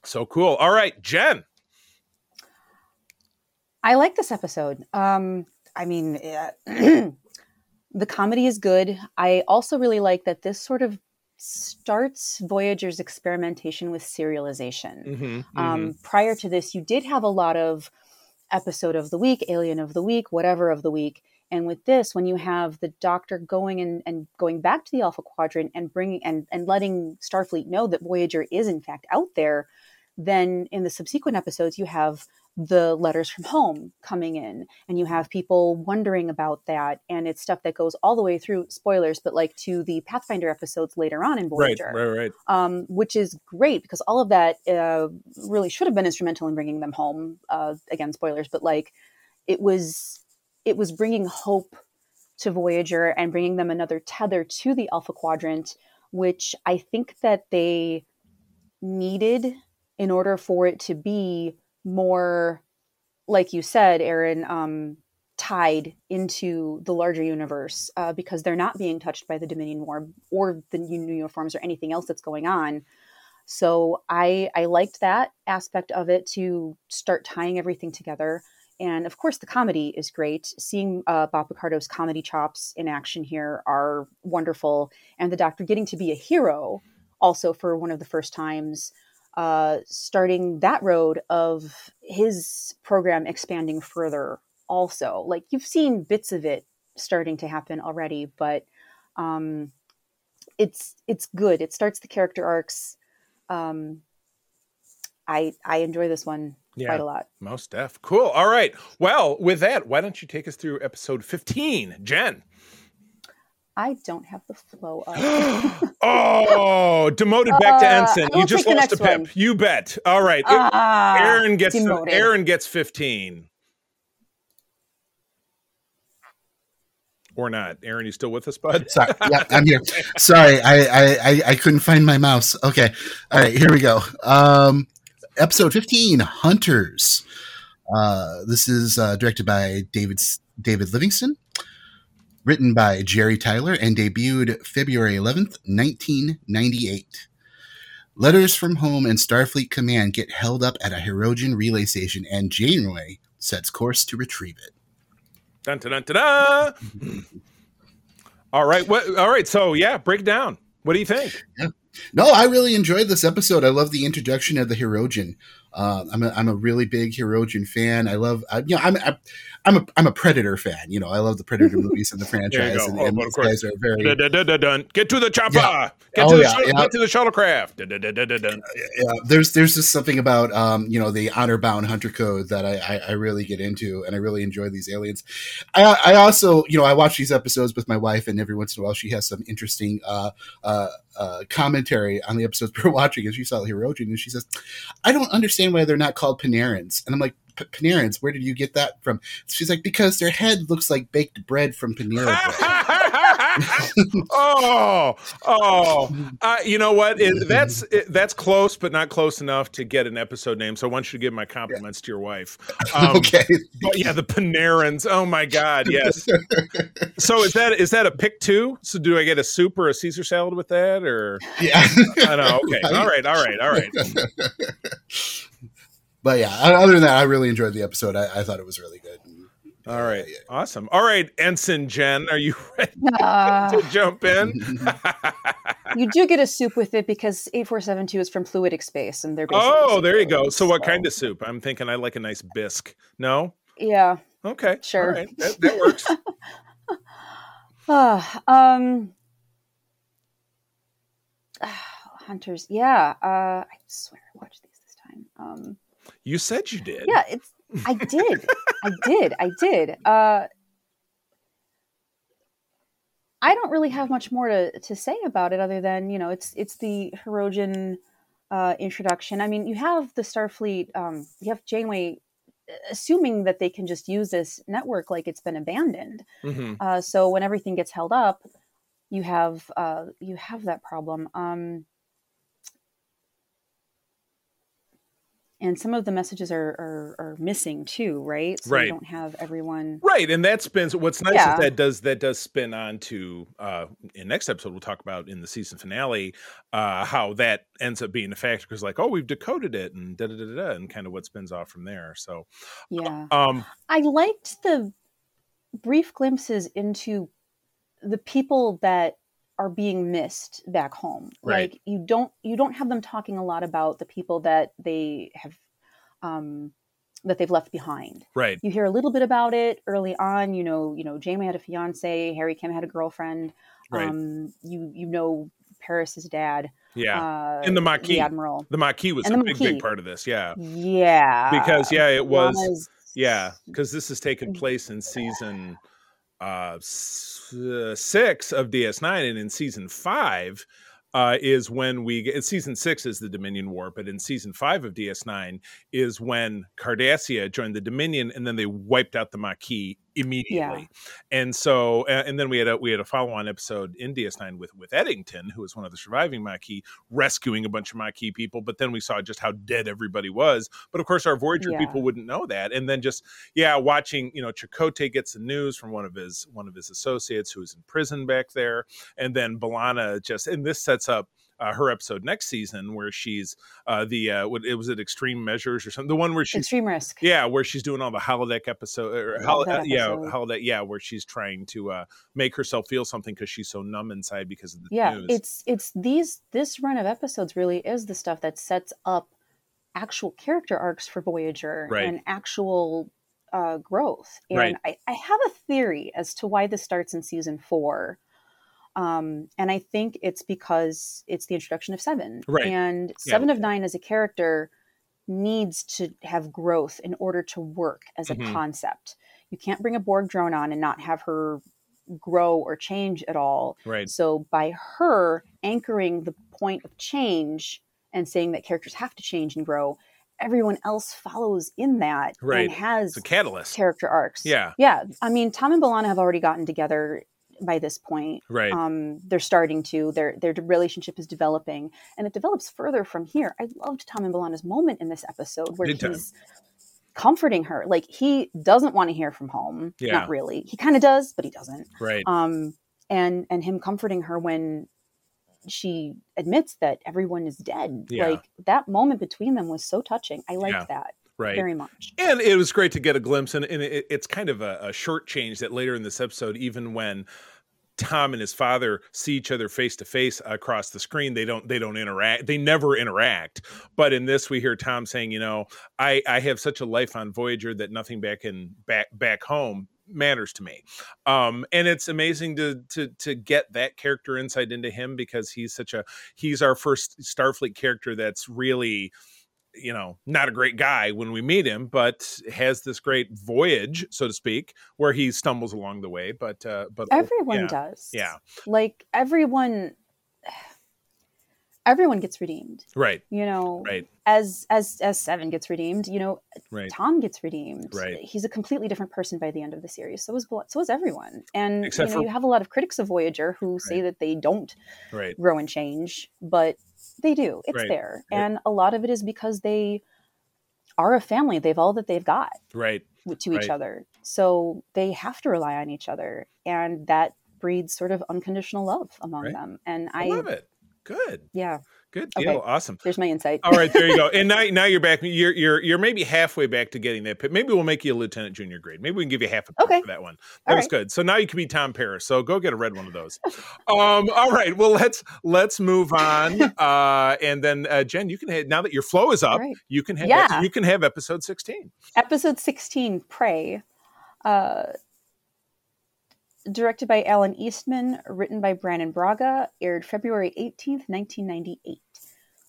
so cool. All right, Jen. I like this episode. Um, I mean, uh, the comedy is good. I also really like that this sort of starts Voyager's experimentation with serialization. Mm-hmm, mm-hmm. Um, prior to this, you did have a lot of episode of the week, alien of the week, whatever of the week. And with this, when you have the doctor going and, and going back to the Alpha Quadrant and bringing and, and letting Starfleet know that Voyager is in fact out there, then in the subsequent episodes, you have the letters from home coming in and you have people wondering about that and it's stuff that goes all the way through spoilers but like to the pathfinder episodes later on in voyager right right right. um, which is great because all of that uh, really should have been instrumental in bringing them home uh, again spoilers but like it was it was bringing hope to voyager and bringing them another tether to the alpha quadrant which i think that they needed in order for it to be more, like you said, Aaron, um, tied into the larger universe uh, because they're not being touched by the Dominion War or the new uniforms or anything else that's going on. So I I liked that aspect of it to start tying everything together. And of course, the comedy is great. Seeing uh, Bob Picardo's comedy chops in action here are wonderful, and the Doctor getting to be a hero also for one of the first times uh, starting that road of his program expanding further also. Like you've seen bits of it starting to happen already but um, it's it's good. It starts the character arcs. Um, i i enjoy this one yeah, quite a lot. most def. Cool. All right. Well with that why don't you take us through episode 15 jen I don't have the flow up. oh, demoted back to uh, ensign. You just lost a pip. One. You bet. All right. Uh, Aaron gets demoted. Aaron gets 15. Or not. Aaron, you still with us, bud? Sorry. Yeah, I'm here. Sorry, I, I, I couldn't find my mouse. Okay. All right, here we go. Um, episode 15, Hunters. Uh, this is uh, directed by David David Livingston written by Jeri Taylor and debuted February 11th, 1998. Letters from home and Starfleet Command get held up at a Hirogen relay station, and Janeway sets course to retrieve it. Dun, dun, dun, All right. What? All right. So yeah, break down. What do you think? Yeah. No, I really enjoyed this episode. I love the introduction of the Hirogen. Uh, I'm a, I'm a really big Hirogen fan. I love, I, you know, I'm, I'm, I'm a, I'm a Predator fan. You know, I love the Predator movies and the franchise. And, Oh, and but these of course. guys are very, Dun, dun, dun, dun. Get to the chopper. Yeah. Get, Oh, to the yeah, shuttle- yeah. get to the shuttlecraft. Dun, dun, dun, dun. yeah, there's there's just something about um, you know the honor bound hunter code that I, I, I really get into and I really enjoy these aliens. I, I also you know I watch these episodes with my wife and every once in a while she has some interesting uh, uh, uh, commentary on the episodes we're watching and she saw Hirogen and she says I don't understand why they're not called Panarins and I'm like "P- Panarins where did you get that from? She's like because their head looks like baked bread from Panera. oh, oh! Uh, you know what? It, that's it, that's close, but not close enough to get an episode name. So I want you to give my compliments to your wife. Um, okay, But yeah, the Panarins. Oh my God, yes. So is that is that a pick two? So do I get a soup or a Caesar salad with that, or yeah. I don't know? Okay, all right, all right, all right. but yeah, other than that, I really enjoyed the episode. I, I thought it was really good. All right, awesome. All right, Ensign Jen, are you ready Uh, to jump in? you do get a soup with it because 8472 is from Fluidic Space and they're basically oh, there you go. aliens, So what kind of soup? I'm thinking I like a nice bisque. No, Yeah. okay, Sure. all right. that, that works. Ah, um ah, Hunters. Yeah. Uh I swear I watched these this time. Um You said you did. yeah, it's I did. I did. I did. Uh I don't really have much more to, to say about it other than, you know, it's it's the Hirogen uh, introduction. I mean, you have the Starfleet, um, you have Janeway uh, assuming that they can just use this network like it's been abandoned. hmm Uh, so when everything gets held up, you have uh, you have that problem. Um, and some of the messages are, are, are missing too, right? So Right. you don't have everyone. Right, and that spins. What's nice Yeah. is that does that does spin on to uh, in next episode we'll talk about in the season finale uh, how that ends up being a factor because like oh we've decoded it and da da da da da, and kind of what spins off from there. So Yeah, um I liked the brief glimpses into the people that are being missed back home. Right. Like you don't you don't have them talking a lot about the people that they have um, that they've left behind. right you hear a little bit about it early on. You know, you know, Jamie had a fiance, Harry Kim had a girlfriend. right Um, you you know Paris's dad, yeah uh, And the Maquis. the admiral. the Maquis was and a big big part of this yeah Yeah, because yeah it was Lana's- yeah because this has taken place in season uh, uh six of DS9 and in season five uh, is when we get season six is the Dominion War, but in season five of DS9 is when Cardassia joined the Dominion, and then they wiped out the Maquis immediately. And so, and then we had a we had a follow on episode in DS9 with with Eddington, who was one of the surviving Maquis, rescuing a bunch of Maquis people. But then we saw just how dead everybody was. But of course, our Voyager Yeah. people wouldn't know that. And then just yeah, watching you know Chakotay gets the news from one of his one of his associates who is in prison back there, and then B'Elanna just and this sets up. Uh, her episode next season, where she's uh, the uh, what it was it extreme measures or something, the one where she's extreme risk. yeah, where she's doing all the holodeck episode, or Love hol- that uh, yeah, episode. holodeck, yeah, where she's trying to uh, make herself feel something because she's so numb inside because of the yeah news. it's it's these this run of episodes really is the stuff that sets up actual character arcs for voyager Right. and actual uh, growth and Right. I, I have a theory as to why this starts in season four um, and i think it's because it's the introduction of seven Right. and Yeah. seven of nine as a character needs to have growth in order to work as a Mhm. concept you can't bring a borg drone on and not have her grow or change at all right, so by her anchoring the point of change and saying that characters have to change and grow, everyone else follows in that Right. and has it's a catalyst. character arcs. Yeah, Yeah. I mean, Tom and B'Elanna have already gotten together by this point. right, Um, they're starting to. Their their relationship is developing, and it develops further from here. I loved Tom and B'Elanna's moment in this episode where Big time. he's comforting her. Like he doesn't want to hear from home. Yeah. Not really. He kind of does, but he doesn't right, um and and him comforting her when she admits that everyone is dead Yeah. like that moment between them was so touching i liked Yeah. that right. very much and it was great to get a glimpse and, and it, it's kind of a, a short change that later in this episode even when Tom and his father see each other face to face across the screen. They don't they don't interact. They never interact. But in this, we hear Tom saying, you know, I I have such a life on Voyager that nothing back in back back home matters to me um and it's amazing to to to get that character insight into him because he's such a he's our first starfleet character that's really you know not a great guy when we meet him but has this great voyage so to speak where he stumbles along the way but uh but everyone yeah, does. yeah. Like everyone everyone gets redeemed. Right. You know right. as as as seven gets redeemed you know right. Tom gets redeemed. Right. he's a completely different person by the end of the series. So is so is everyone. And Except you know for- you have a lot of critics of voyager who say Right. that they don't right. grow and change but they do it's Right. there Yep. and a lot of it is because they are a family they've all that they've got right to each Right. other so they have to rely on each other and that breeds sort of unconditional love among Right. them and i i, love it good yeah good Okay. awesome. There's my insight. All right there you go. And now now you're back. You're you're you're maybe halfway back to getting that pit maybe we'll make you a lieutenant junior grade. Maybe we can give you half a Okay. for that one. That All was right. good. So now you can be tom paris. So go get a red one of those. Um all right. Well let's let's move on. Uh and then uh jen you can have now that your flow is up right. you can have Yeah. you can have episode 16 episode 16 Prey. uh, directed by allan eastman written by brannon braga aired february 18th 1998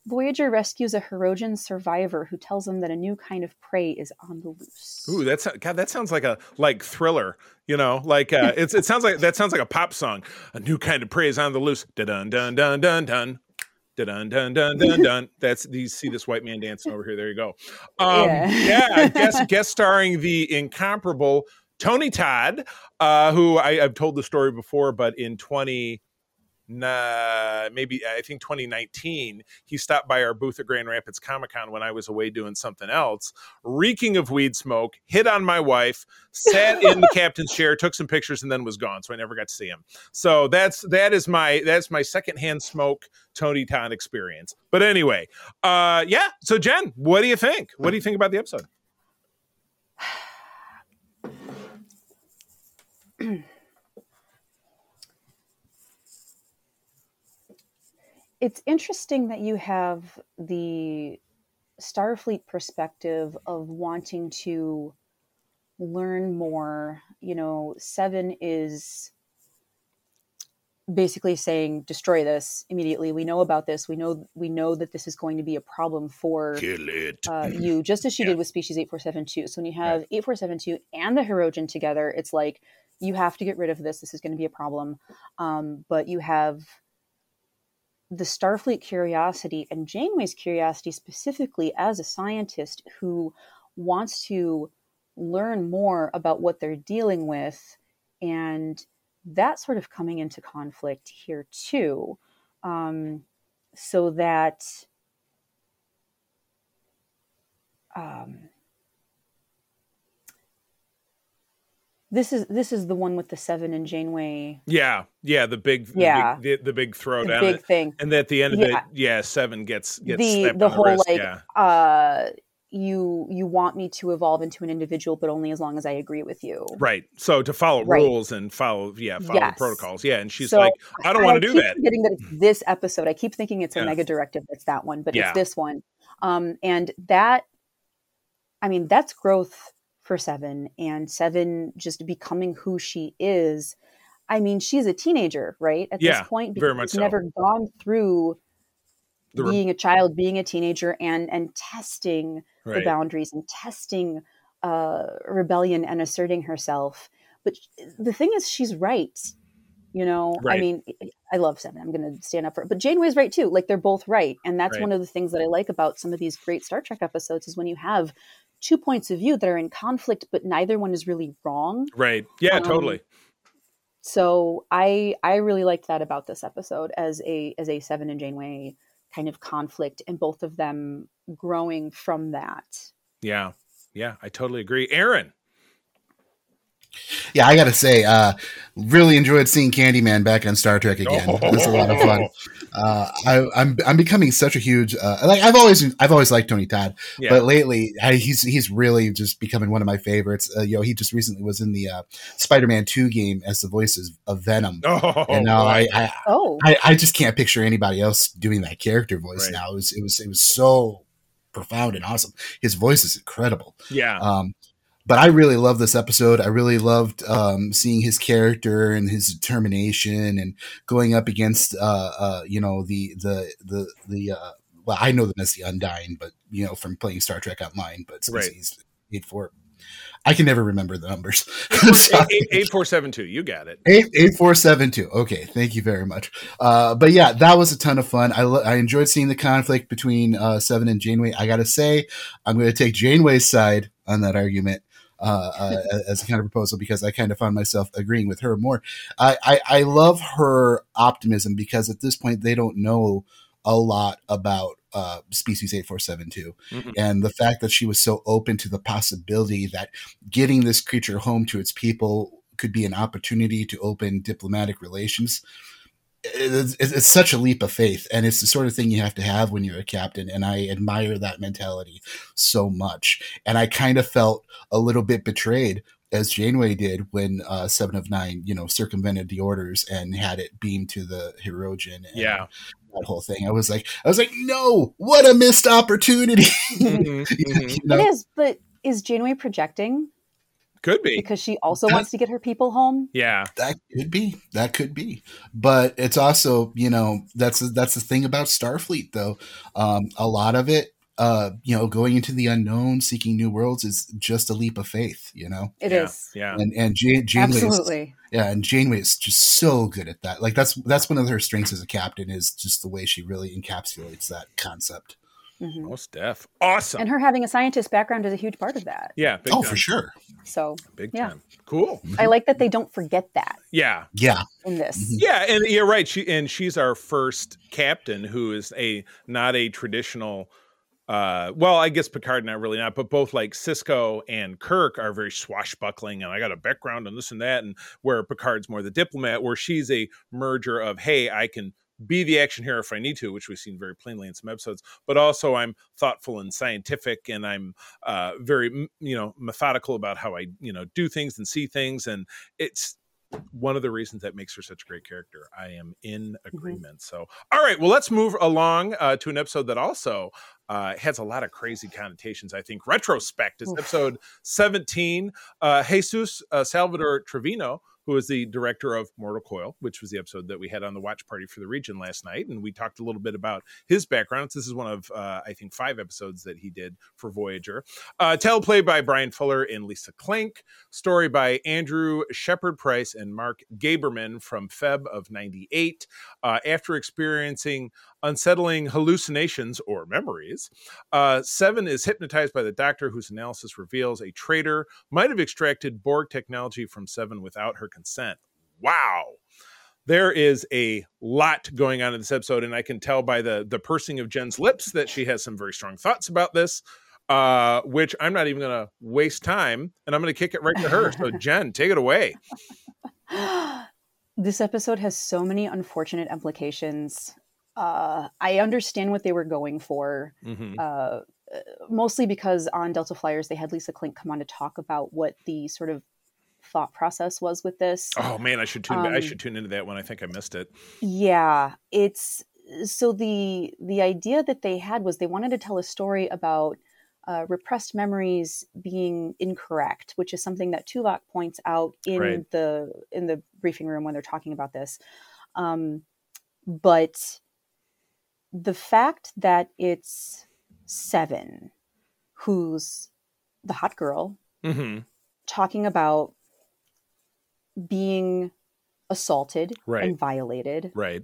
voyager rescues a Hirogen survivor who tells them that a new kind of prey is on the loose Ooh, that's God. That sounds like a like thriller. You know, like uh, it's it sounds like that sounds like a pop song. A new kind of prey is on the loose. Dun dun dun dun dun. Dun dun dun dun dun. That's you see this white man dancing over here. There you go. Um, Yeah. yeah, guest guest starring the incomparable Tony Todd, uh, who I, I've told the story before, but in twenty. Nah, maybe I think 2019, he stopped by our booth at Grand Rapids Comic Con when I was away doing something else, reeking of weed smoke, hit on my wife, sat in the captain's chair, took some pictures, and then was gone. So I never got to see him. So that's that is my that's my secondhand smoke Tony Todd experience. But anyway, uh, yeah. So Jen, what do you think? What do you think about the episode? it's interesting that you have the Starfleet perspective of wanting to learn more. You know, Seven is basically saying destroy this immediately. We know about this. We know we know that this is going to be a problem for uh, you just as she Yeah. did with species 8472 so when you have 8472 and the Hirogen together it's like you have to get rid of this this is going to be a problem um, but you have the starfleet curiosity and janeway's curiosity specifically as a scientist who wants to learn more about what they're dealing with and that sort of coming into conflict here too um, so that um, this is this is the one with the seven and Janeway Yeah, yeah. The big, the Yeah. big, the, the big the throwdown, big thing. and at the end of Yeah. it, yeah, seven gets gets The the whole wrist. like yeah, uh you you want me to evolve into an individual, but only as long as I agree with you. right. So to follow Right. rules and follow, yeah, follow Yes. the protocols. Yeah, and she's So, like, I don't want to do that. Forgetting that it's this episode, I keep thinking it's a Yeah. mega directive. That's that one, but it's this one. Um, and that, I mean, that's growth for Seven, and Seven just becoming who she is. I mean, she's a teenager, right? At Yeah, this point, very much she's so. never gone through The re- being a child, being a teenager, and and testing the boundaries and testing uh, rebellion and asserting herself. But the thing is, she's right. You know, I mean, I love Seven. I'm going to stand up for it. But Janeway's right too. Like they're both right, and that's Right. one of the things that I like about some of these great Star Trek episodes is when you have two points of view that are in conflict, but neither one is really wrong. Right. Yeah, Um, totally. So I I really liked that about this episode as a as a Seven and Janeway kind of conflict, and both of them growing from that. Yeah. Yeah, I totally agree. Aaron. Yeah, I gotta say, uh, really enjoyed seeing Candyman back on Star Trek again. It was a lot of fun. Uh, I, I'm I'm becoming such a huge uh, like I've always I've always liked Tony Todd, Yeah. but lately I, he's he's really just becoming one of my favorites. Uh, you know, he just recently was in the uh, Spider-Man Two game as the voices of Venom, oh, and now. I, I Oh, I, I just can't picture anybody else doing that character voice Right. now. It was it was it was so profound and awesome. His voice is incredible. yeah. Um, but I really love this episode. I really loved um, seeing his character and his determination and going up against uh, uh, you know the the the the uh, well I know them as the Undying, but you know from playing Star Trek Online, but since Right. he's eight four, I can never remember the numbers. Sorry. Eight- eight- eight four seven two. You got it. Eight eight four seven two. Okay, thank you very much. Uh, but yeah, that was a ton of fun. I lo- I enjoyed seeing the conflict between uh, Seven and Janeway. I gotta say, I'm going to take Janeway's side on that argument uh, uh, as a kind of proposal because I kind of found myself agreeing with her more. I, I I love her optimism because at this point they don't know a lot about uh, species 8472 Mhm. and the fact that she was so open to the possibility that getting this creature home to its people could be an opportunity to open diplomatic relations it's, it's it's such a leap of faith and it's the sort of thing you have to have when you're a captain and i admire that mentality so much and i kind of felt a little bit betrayed as janeway did when uh, seven of nine you know circumvented the orders and had it beamed to the hirogen and Yeah. that whole thing i was like i was like no what a missed opportunity Mhm, mhm. You know? it is. But is Janeway projecting Could be. because she also wants to get her people home? Yeah. That could be. That could be. But it's also, you know, that's that's the thing about Starfleet, though. Um, a lot of it, uh, you know, going into the unknown, seeking new worlds, is just a leap of faith. You know, It yeah. is Yeah. and and Jane, Janeway, is, absolutely. yeah, and Janeway is just so good at that. Like that's that's one of her strengths as a captain is just the way she really encapsulates that concept. Mhm. Most deaf. Awesome. And her having a scientist background is a huge part of that. yeah. Big oh, time. for sure. So Big Yeah. time. Cool. I like that they don't forget that Yeah. Yeah, in this. Mhm. Yeah, and you're right. She and she's our first captain who is a not a traditional uh well, I guess Picard not really not, but both like Sisko and Kirk are very swashbuckling and I got a background and this and that and where Picard's more the diplomat where she's a merger of hey, I can be the action hero if I need to, which we've seen very plainly in some episodes, but also I'm thoughtful and scientific and I'm uh very you know methodical about how I, you know, do things and see things and it's one of the reasons that makes her such a great character. I am in agreement. So, all right, well, let's move along uh, to an episode that also uh, has a lot of crazy connotations. I think retrospect is episode 17. Uh, Jesus uh, Salvador Trevino, who is the director of Mortal Coil, which was the episode that we had on the watch party for the region last night, and we talked a little bit about his background. This is one of uh, I think five episodes that he did for Voyager. Uh, teleplay by Bryan Fuller and Lisa Klink. Story by Andrew Shepard Price and Mark Gaberman from Feb of 98. Uh, after experiencing unsettling hallucinations or memories, uh, Seven is hypnotized by the doctor, whose analysis reveals a traitor might have extracted Borg technology from Seven without her consent. Wow. There is a lot going on in this episode, and I can tell by the the pursing of Jen's lips that she has some very strong thoughts about this uh, which I'm not even going to waste time and I'm going to kick it right to her. So, Jen, take it away. this episode has so many unfortunate implications. Uh, I understand what they were going for, Mhm. uh, mostly because on Delta Flyers they had Lisa Klink come on to talk about what the sort of thought process was with this. Oh man, I should tune. I Um, should tune into that one. I think I missed it. Yeah, it's so the the idea that they had was they wanted to tell a story about uh, repressed memories being incorrect, which is something that Tuvok points out in Right. the in the briefing room when they're talking about this. Um, but the fact that it's Seven, who's the hot girl, hmm talking about being assaulted Right. and violated Right.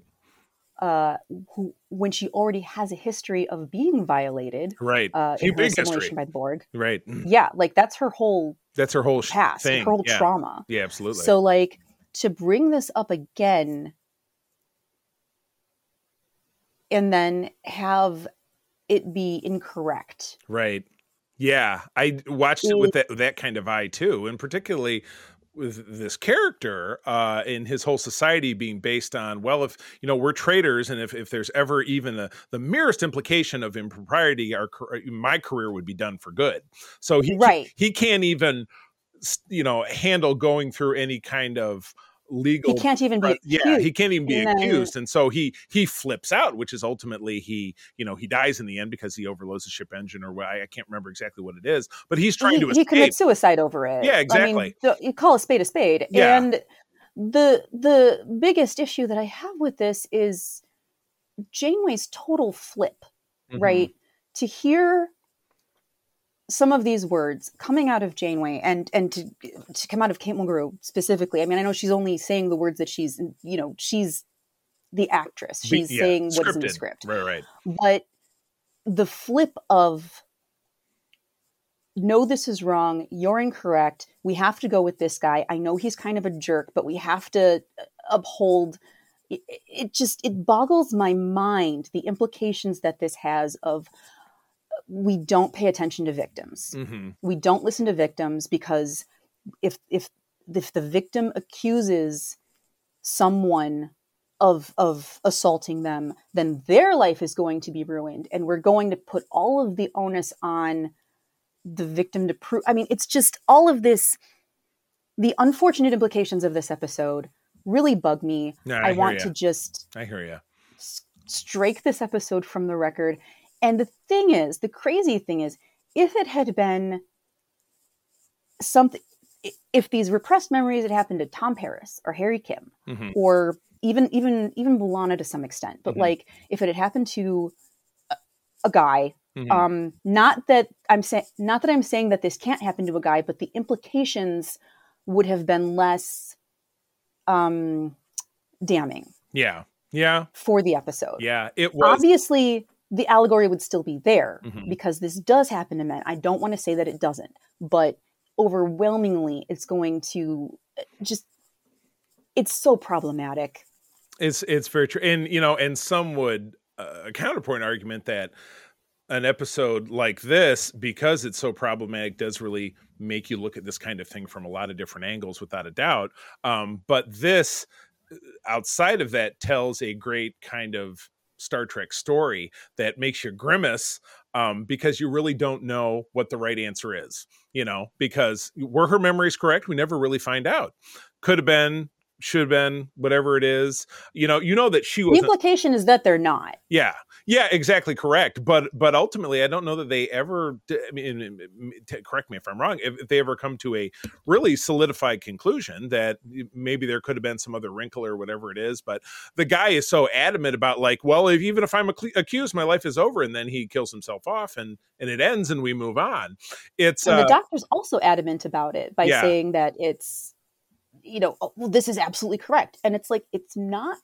uh, who, when she already has a history of being violated Right. uh, She in big history. by the Borg. Right. Yeah, like that's her whole That's her whole past, thing. her whole yeah. trauma. Yeah, absolutely. So, like, to bring this up again and then have it be incorrect. Right. Yeah, I watched it with that that kind of eye too, and particularly with this character uh, and his whole society being based on well if you know we're traitors and if, if there's ever even a, the merest implication of impropriety our my career would be done for good so he right. he can't even you know handle going through any kind of legal he can't even be uh, yeah he can't even be accused and so he he flips out which is ultimately he you know he dies in the end because he overloads the ship engine or I, I can't remember exactly what it is but he's trying he, to escape. he commits suicide over it yeah exactly I mean, you call a spade a spade yeah. and the the biggest issue that i have with this is janeway's total flip mm-hmm. right to hear some of these words coming out of Janeway and and to to come out of Kate Mulgrew specifically. I mean, I know she's only saying the words that she's you know she's the actress. She's yeah, saying what is in the script. Right, right. But the flip of no, this is wrong. You're incorrect. We have to go with this guy. I know he's kind of a jerk, but we have to uh, uphold. It, it just it boggles my mind the implications that this has of we don't pay attention to victims. Mm-hmm. We don't listen to victims because if if if the victim accuses someone of of assaulting them, then their life is going to be ruined, and we're going to put all of the onus on the victim to prove. I mean, it's just all of this. The unfortunate implications of this episode really bug me. No, I, I want you. to just I hear you. strike this episode from the record and the thing is, the crazy thing is, if it had been something, if these repressed memories had happened to Tom Paris or Harry Kim, mm-hmm. or even even even B'Elanna to some extent, but mm-hmm. like if it had happened to a, a guy, mm-hmm. um, not that I'm saying, not that I'm saying that this can't happen to a guy, but the implications would have been less um damning. Yeah. Yeah. For the episode. Yeah. It was obviously the allegory would still be there mm-hmm. because this does happen to men. I don't want to say that it doesn't, but overwhelmingly it's going to uh, just it's so problematic. It's it's very true. And you know, and some would uh, a counterpoint argument that an episode like this because it's so problematic does really make you look at this kind of thing from a lot of different angles without a doubt um, but this uh, outside of that tells a great kind of Star Trek story that makes you grimace um, because you really don't know what the right answer is, you know, because were her memories correct? We never really find out. Could have been, should have been, whatever it is. You know, you know that she was. The implication is that they're not. Yeah, yeah, exactly correct. But but ultimately, I don't know that they ever. I mean, correct me if I'm wrong. If, if, they ever come to a really solidified conclusion that maybe there could have been some other wrinkle or whatever it is, but the guy is so adamant about like, well, if, even if I'm accused, my life is over, and then he kills himself off, and and it ends, and we move on. It's and the uh, doctor's also adamant about it by yeah. saying that it's you know, oh, well, this is absolutely correct. And it's like, it's not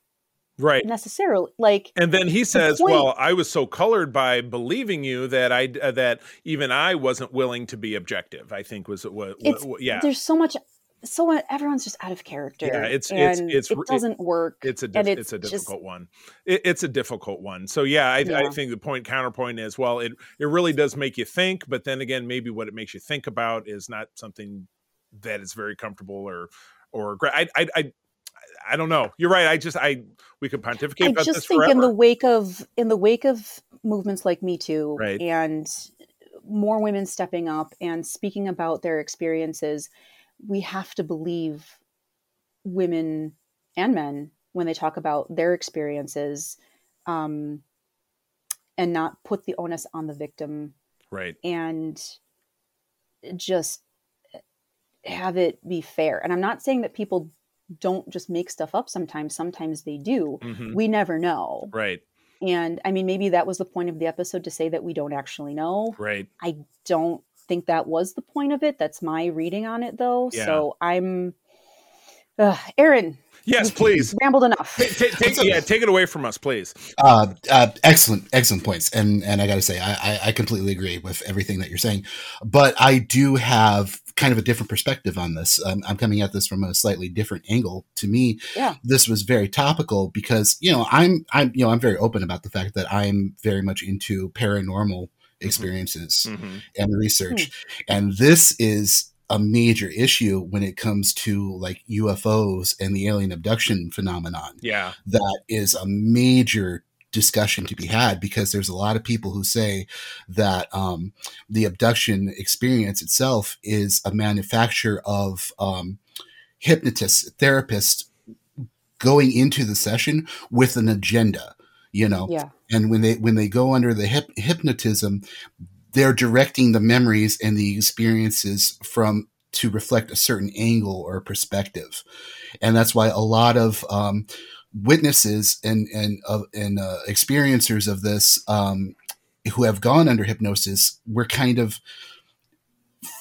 right. necessarily like and then he says the well i was so colored by believing you that i uh, that even i wasn't willing to be objective i think was what, what yeah. there's so much so everyone's just out of character. Yeah it's it's it's it doesn't work it's a diff- it's, it's, a difficult just, one. It, it's a difficult one. So yeah I, yeah. I, think the point counterpoint is well it it really does make you think but then again maybe what it makes you think about is not something that is very comfortable or or I, I, I, I don't know. You're right. I just, I, we could pontificate. I just think forever. in the wake of, in the wake of movements like Me Too, right. and more women stepping up and speaking about their experiences, we have to believe women and men when they talk about their experiences, um, and not put the onus on the victim, right? And just have it be fair. And I'm not saying that people don't just make stuff up sometimes. Sometimes they do. Mm-hmm. We never know. Right. And I mean, maybe that was the point of the episode to say that we don't actually know. Right. I don't think that was the point of it. That's my reading on it, though. Yeah. So I'm, uh, Aaron, Yes, please. Rambled enough. Take, take, yeah, take it away from us, please. Uh, uh, excellent, excellent points, and and I got to say, I, I completely agree with everything that you're saying, but I do have kind of a different perspective on this. Um, I'm coming at this from a slightly different angle. To me, yeah. this was very topical because you know I'm I'm you know I'm very open about the fact that I'm very much into paranormal mm-hmm. experiences mm-hmm. and research, mm-hmm. and this is a major issue when it comes to like UFOs and the alien abduction phenomenon. Yeah. That is a major discussion to be had because there's a lot of people who say that um, the abduction experience itself is a manufacture of um, hypnotists, therapists going into the session with an agenda, you know. Yeah. And when they when they go under the hip, hypnotism, they're directing the memories and the experiences from to reflect a certain angle or perspective, and that's why a lot of um, witnesses and and uh, and uh, experiencers of this um, who have gone under hypnosis were kind of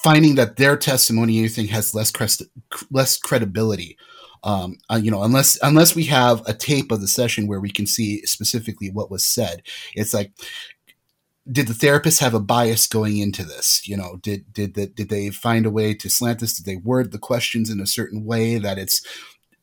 finding that their testimony anything has less crest- less credibility. Um, uh, you know unless unless we have a tape of the session where we can see specifically what was said. It's like did the therapist have a bias going into this? You know did did that did they find a way to slant this? Did they word the questions in a certain way that it's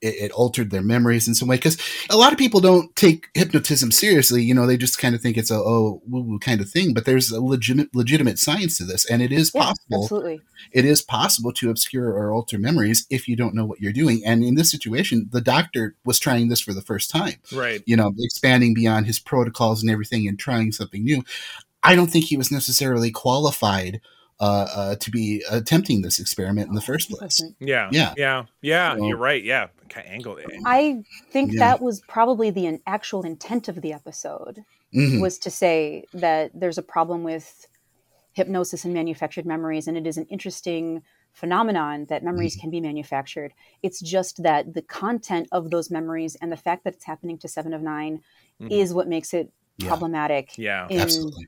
it, it altered their memories in some way because a lot of people don't take hypnotism seriously you know they just kind of think it's a oh woo woo kind of thing but there's a legitimate legitimate science to this and it is Yeah, possible absolutely. it is possible to obscure or alter memories if you don't know what you're doing and in this situation the doctor was trying this for the first time Right. you know expanding beyond his protocols and everything and trying something new i don't think he was necessarily qualified uh, uh, to be attempting this experiment in the first place Yeah. Yeah. Yeah. Yeah. So- You're right. Yeah. Kind of angle. I think Yeah. that was probably the actual intent of the episode Mhm. was to say that there's a problem with hypnosis and manufactured memories, and it is an interesting phenomenon that memories Mm-hmm. can be manufactured. It's just that the content of those memories and the fact that it's happening to Seven of 9 Mhm. is what makes it Yeah. problematic Yeah. in absolutely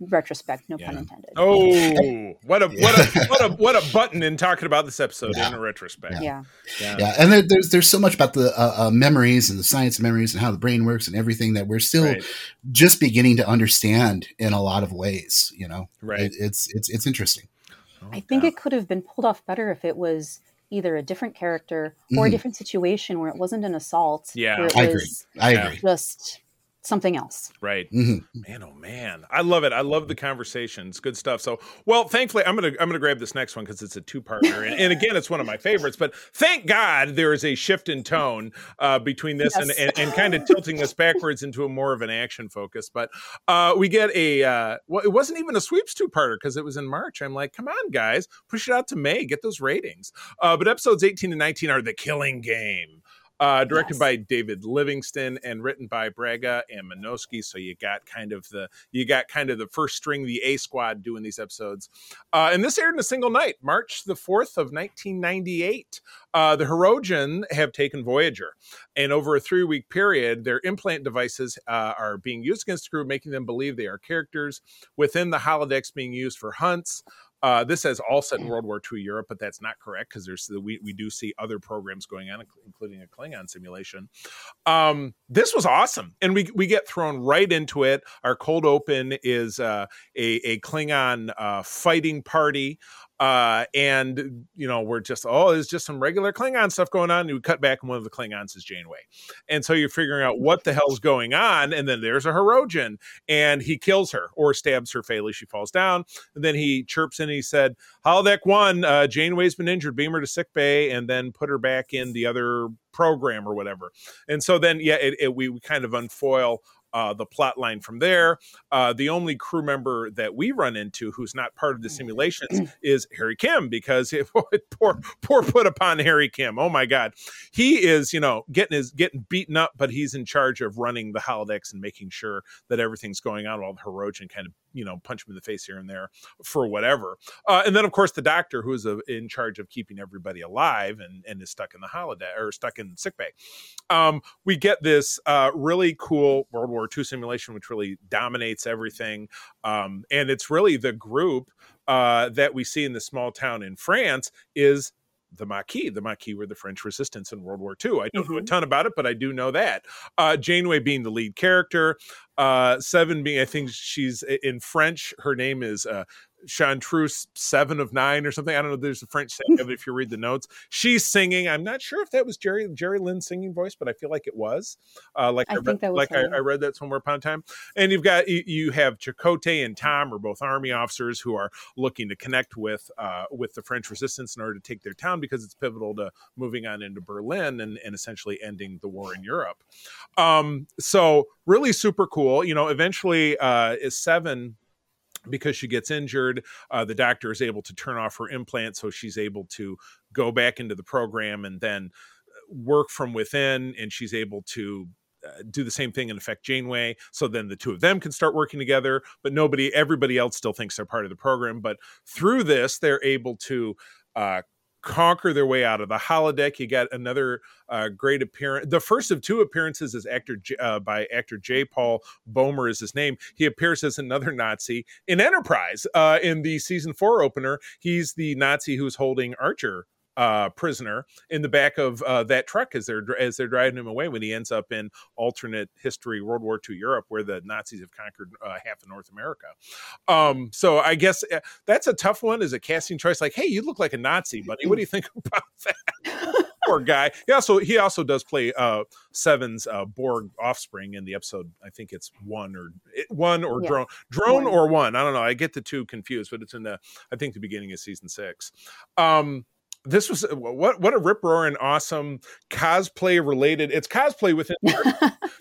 retrospect. No pun intended. Oh, what a what a what a what a button in talking about this episode Yeah. in a retrospect. yeah. Yeah. yeah and there, there's there's so much about the uh, uh, memories and the science of memories and how the brain works and everything that we're still Right. just beginning to understand in a lot of ways you know Right. It- it's it's it's interesting Oh, I think God. it could have been pulled off better if it was either a different character or a Mhm. different situation where it wasn't an assault. Yeah. where I agree. i agree just something else. right. hmm Man, oh man, I love it. I love the conversations. Good stuff. So, well, thankfully, I'm gonna I'm gonna grab this next one because it's a two partner, and, and again, it's one of my favorites. But thank God there is a shift in tone uh, between this and, Yes. and and kind of tilting us backwards into a more of an action focus. But uh, we get a uh, well, it wasn't even a sweeps two parter because it was in March. I'm like, come on, guys, push it out to May, get those ratings. Uh, but episodes 18 and 19 are the Killing Game. Uh, directed Yes. by David Livingston and written by Braga and Menosky. So you got kind of the you got kind of the first string, the A squad doing these episodes. Uh, and this aired in a single night, March the 4th of 1998. Uh, the Hirogen have taken Voyager, and over a three week period, their implant devices uh, are being used against the crew, making them believe they are characters within the holodecks being used for hunts. Uh, this says all set in World War II Europe, but that's not correct because there's we we do see other programs going on, including a Klingon simulation. Um, this was awesome, and we we get thrown right into it. Our cold open is uh, a a Klingon uh, fighting party. Uh, and you know, we're just oh, there's just some regular Klingon stuff going on. And we cut back, and one of the Klingons is Janeway, and so you're figuring out what the hell's going on. And then there's a Hirogen, and he kills her or stabs her fatally. She falls down, and then he chirps in. And he said, "Holodeck one, uh, Janeway's been injured. Beam her to sick bay, and then put her back in the other program or whatever." And so then, yeah, it, it, we, we kind of unfoil uh, the plot line from there. Uh, the only crew member that we run into who's not part of the simulations is Harry Kim because it, poor poor put upon Harry Kim. Oh my God, he is you know getting his getting beaten up, but he's in charge of running the holodecks and making sure that everything's going on while the Hirogen kind of you know punch him in the face here and there for whatever. Uh, and then of course the doctor who's uh in charge of keeping everybody alive and and is stuck in the holiday or stuck in sickbay. Um, we get this uh, really cool World War II simulation, which really dominates everything. Um, and it's really the group uh, that we see in the small town in France is the Maquis. The Maquis were the French resistance in World War II. I don't know a Mhm. ton about it, but I do know that. Uh, Janeway being the lead character. Uh, seven being, I think she's in French. Her name is uh, Chantreuse seven of nine or something. I don't know. There's a French saying of it if you read the notes. She's singing. I'm not sure if that was Jeri Jeri Ryan's singing voice, but I feel like it was. Uh, like I, I read, like I, I, read that somewhere upon time. And you've got you, you, have Chakotay and Tom are both army officers who are looking to connect with uh, with the French resistance in order to take their town because it's pivotal to moving on into Berlin and, and essentially ending the war in Europe. Um, so really super cool. You know, eventually uh, is seven because she gets injured uh, the doctor is able to turn off her implant so she's able to go back into the program and then uh, work from within and she's able to uh, do the same thing and affect Janeway. So then the two of them can start working together, but nobody, everybody else still thinks they're part of the program. But through this, they're able to uh, conquer their way out of the holodeck. You got another uh, great appearance. The first of two appearances is actor J, uh, by actor J. Paul Boehmer is his name. He appears as another Nazi in Enterprise uh, in the season four opener. He's the Nazi who's holding Archer uh, prisoner in the back of uh, that truck as they're as they're driving him away when he ends up in alternate history World War II Europe where the Nazis have conquered uh, half of North America. Um, so I guess uh, that's a tough one as a casting choice. Like, hey, you look like a Nazi, buddy. What do you think about that? Poor guy. He also he also does play uh, Seven's uh, Borg offspring in the episode. I think it's one or one or yeah. drone drone one. or one. I don't know. I get the two confused, but it's in the I think the beginning of season six. Um, this was uh, what what a rip roaring awesome cosplay related it's cosplay within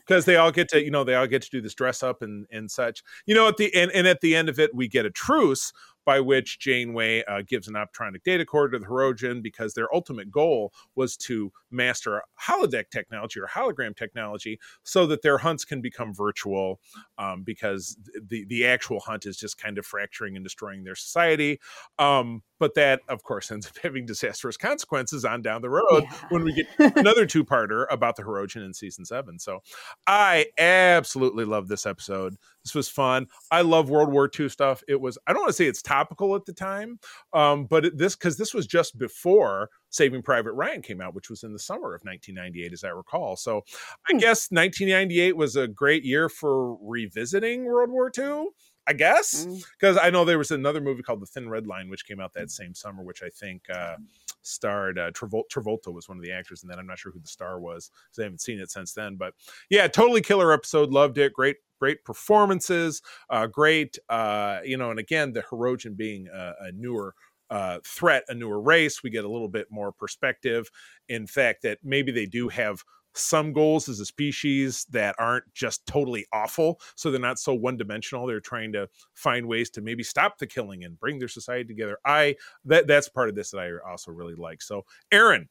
because they all get to you know they all get to do this dress up and and such you know at the and, and at the end of it we get a truce by which Janeway uh, gives an optronic data core to the Hirogen because their ultimate goal was to master holodeck technology or hologram technology so that their hunts can become virtual um, because the, the actual hunt is just kind of fracturing and destroying their society. Um, but that, of course, ends up having disastrous consequences on down the road yeah. when we get another two parter about the Hirogen in season seven. So I absolutely love this episode. This was fun. I love World War II stuff. It was, I don't want to say it's topical at the time, um, but it, this, because this was just before Saving Private Ryan came out, which was in the summer of 1998, as I recall. So I hmm. guess 1998 was a great year for revisiting World War II. I guess because mm. I know there was another movie called The Thin Red Line, which came out that same summer, which I think uh, starred uh, Travol- Travolta was one of the actors, and then I'm not sure who the star was because I haven't seen it since then. But yeah, totally killer episode. Loved it. Great great performances, uh, great, uh, you know, and again, the Hirogen being a, a newer uh, threat, a newer race, we get a little bit more perspective. In fact, that maybe they do have some goals as a species that aren't just totally awful. So they're not so one dimensional. They're trying to find ways to maybe stop the killing and bring their society together. I that that's part of this that I also really like. So, Aaron.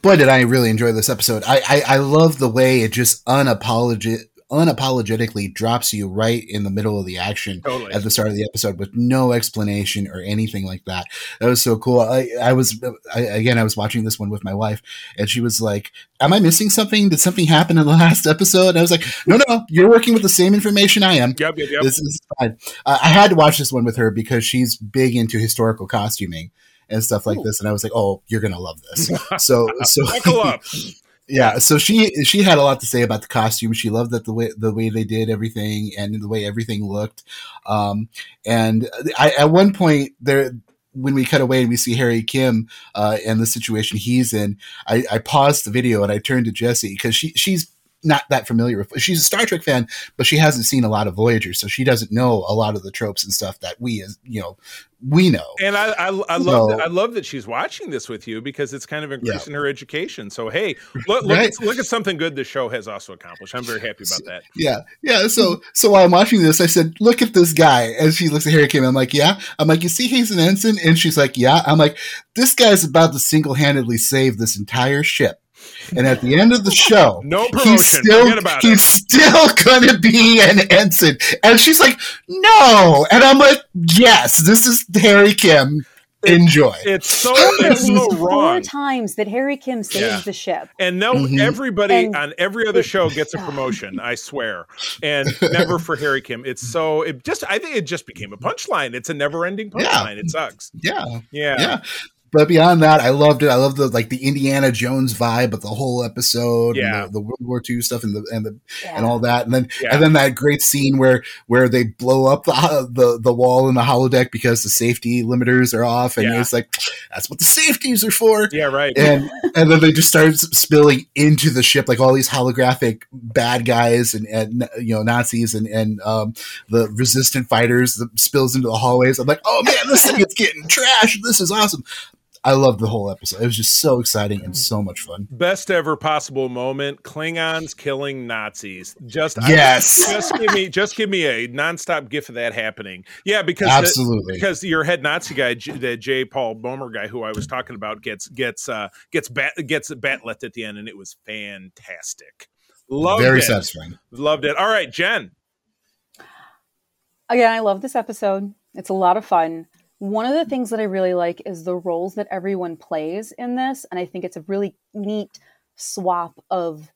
Boy, did I really enjoy this episode. I, I, I love the way it just unapologetic unapologetically drops you right in the middle of the action totally. at the start of the episode with no explanation or anything like that. That was so cool. I, I was, I, again, I was watching this one with my wife and she was like, am I missing something? Did something happen in the last episode? And I was like, no, no, you're working with the same information I am. Yep, yep, yep. This is fine. Uh, I had to watch this one with her because she's big into historical costuming and stuff like Ooh. this. And I was like, oh, you're going to love this. So, so, yeah so she she had a lot to say about the costume. She loved that the way the way they did everything and the way everything looked. Um and i at one point there when we cut away and we see Harry Kim uh, and the situation he's in, I, I paused the video and I turned to Jesse because she she's not that familiar with. She's a Star Trek fan, but she hasn't seen a lot of Voyager, so she doesn't know a lot of the tropes and stuff that we, as you know, we know. And I, I, I love, so, that, I love that she's watching this with you because it's kind of increasing yeah. her education. So hey, look, look, right? at, look at something good the show has also accomplished. I'm very happy about that. Yeah, yeah. So, so while I'm watching this, I said, "Look at this guy." And she looks at Harry Kim. I'm like, "Yeah." I'm like, "You see, he's an ensign," and she's like, "Yeah." I'm like, "This guy's about to single handedly save this entire ship." And at the end of the show, no promotion. He's still, he's still gonna be an ensign. And she's like, no. And I'm like, yes, this is Harry Kim. Enjoy. It's so, it's so wrong. Four times that Harry Kim saves yeah. the ship, and no, mm-hmm. everybody and on every other show gets a promotion. I swear, and never for Harry Kim. It's so it just. I think it just became a punchline. It's a never-ending punchline. Yeah. It sucks. Yeah, yeah, yeah but beyond that, I loved it. I loved the like the Indiana Jones vibe of the whole episode. Yeah. and the, the World War II stuff and the and the Yeah. and all that, and then Yeah. and then that great scene where where they blow up the ho- the, the wall in the holodeck because the safety limiters are off, and Yeah. it's like that's what the safeties are for. Yeah, right. And and then they just start spilling into the ship like all these holographic bad guys and, and you know Nazis and and um, the resistant fighters that spills into the hallways. I'm like, oh man, this thing is getting trashed. This is awesome. I loved the whole episode. It was just so exciting and so much fun. Best ever possible moment: Klingons killing Nazis. Just Yes. just give me just give me a nonstop gif of that happening. Yeah, because the- Absolutely. because your head Nazi guy, the J. Paul Boehmer guy, who I was talking about, gets gets uh gets bat gets bat'leth at the end, and it was fantastic. Loved Very it. satisfying. Loved it. All right, Jen. Again, I love this episode. It's a lot of fun. One of the things that I really like is the roles that everyone plays in this, and I think it's a really neat swap of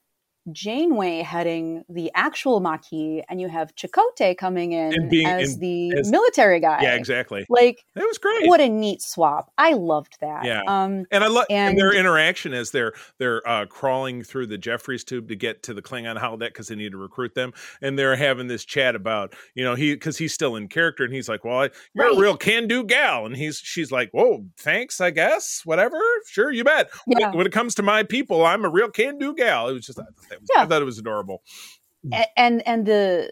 Janeway heading the actual Maquis, and you have Chakotay coming in being as the as- military guy. Yeah, exactly. Like, It was great. what a neat swap! I loved that. Yeah. Um, And I love and, And- their interaction as they're they're uh, crawling through the Jefferies tube to get to the Klingon holodeck because they need to recruit them, and they're having this chat about you know he because he's still in character and he's like, well, I, you're Right. a real can do gal, and he's she's like, whoa, thanks, I guess, whatever, sure, you bet. When, Yeah. it, when it comes to my people, I'm a real can do gal. It was just I was, I thought it was adorable. and and the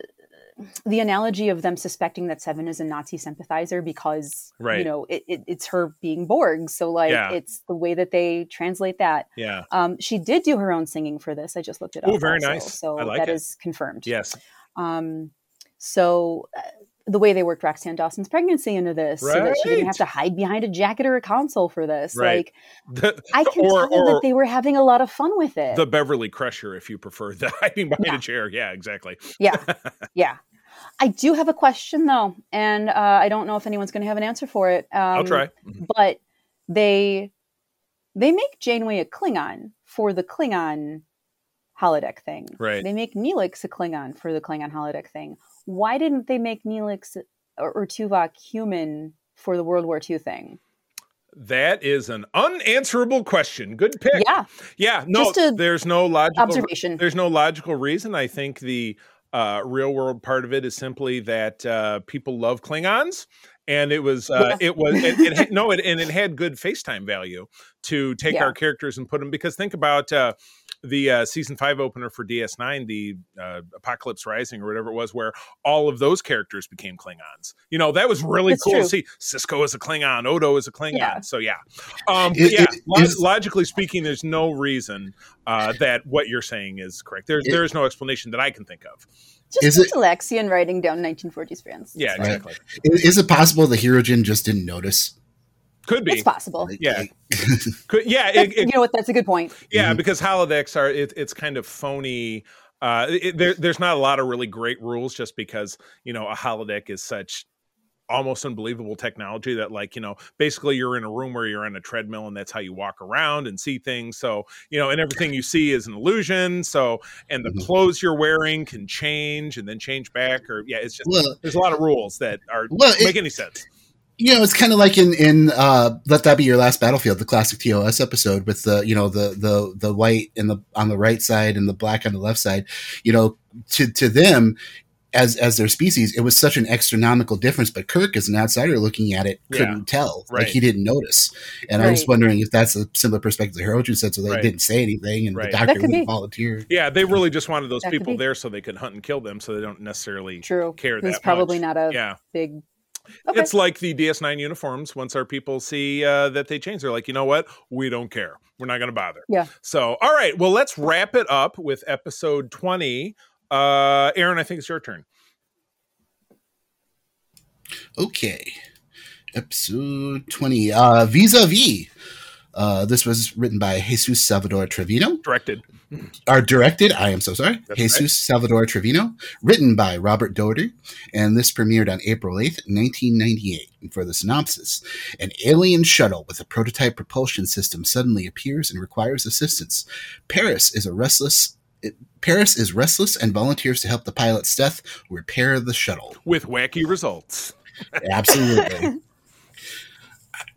the analogy of them suspecting that Seven is a Nazi sympathizer because Right. you know it, it, it's her being Borg, so like Yeah. it's the way that they translate that. Yeah. Um, she did do her own singing for this. I just looked it up. Oh, very also, nice. So I like that it. is confirmed. Yes. Um, so uh, the way they worked Roxann Dawson's pregnancy into this, so that she didn't have to hide behind a jacket or a console for this. Right. Like The, I can or, tell or that they were having a lot of fun with it. the Beverly Crusher, if you prefer, the hiding behind Yeah. a chair. Yeah, exactly. yeah yeah i do have a question though and uh, i don't know if anyone's going to have an answer for it um, I'll try. but they they make janeway a klingon for the klingon holodeck thing Right. they make neelix a klingon for the klingon holodeck thing why didn't they make neelix or, or tuvok human for the world war ii thing That is an unanswerable question. Good pick. yeah Yeah, no, there's no logical observation there's no logical reason. I think the uh, real world part of it is simply that uh, people love Klingons, and it was uh, Yeah. it was it, it had, no, it, and it had good FaceTime value to take Yeah. our characters and put them because think about. The uh, season five opener for DS9, the uh, Apocalypse Rising or whatever it was, where all of those characters became Klingons. You know, that was really It's cool true. to see. Sisko is a Klingon, Odo is a Klingon. Yeah. So yeah, um, It- yeah. it lo- is- logically speaking, there's no reason uh, that what you're saying is correct. There's It- there is no explanation that I can think of. just Is it- writing down 1940s fans Yeah, It's fine. exactly. Is, is it possible the Hirogen just didn't notice? Could be. it's possible Yeah. Could, yeah, it, That's- it- you know what that's a good point yeah. Mhm. Because holodecks are it, it's kind of phony. Uh, it, there, there's not a lot of really great rules just because you know a holodeck is such almost unbelievable technology that like you know basically you're in a room where you're on a treadmill and that's how you walk around and see things so you know and everything you see is an illusion so and the Mhm. clothes you're wearing can change and then change back or yeah it's just well, there's a lot of rules that are Well, don't it- make any sense you know, it's kind of like in in uh, "Let That Be Your Last Battlefield," the classic TOS episode with the you know the the the white in the on the right side and the black on the left side. You know, to to them as as their species, it was such an astronomical difference. But Kirk, as an outsider looking at it, couldn't tell. Right. Like he didn't notice. And I was wondering if that's a similar perspective the Hirogen said, so they Right. didn't say anything, and Right. the doctor could wouldn't be. volunteer. yeah they really just wanted those That people there so they could hunt and kill them so they don't necessarily true care it's that probably much. not a yeah big okay. It's like the DS9 uniforms. Once our people see uh, that they change, they're like, you know what? We don't care. We're not going to bother. Yeah. So, all right. Well, let's wrap it up with episode 20. Uh, Aaron, I think it's your turn. Okay. Episode 20. Uh, Vis-a-vis. Uh, this was written by Jesus Salvador Trevino. Directed. Are directed, I am so sorry. That's Jesus Salvador Trevino. Written by Robert Doherty. And this premiered on April 8th, 1998. And for the synopsis, an alien shuttle with a prototype propulsion system suddenly appears and requires assistance. Paris is a restless. Paris is restless and volunteers to help the pilot Steth repair the shuttle. With wacky results. Absolutely.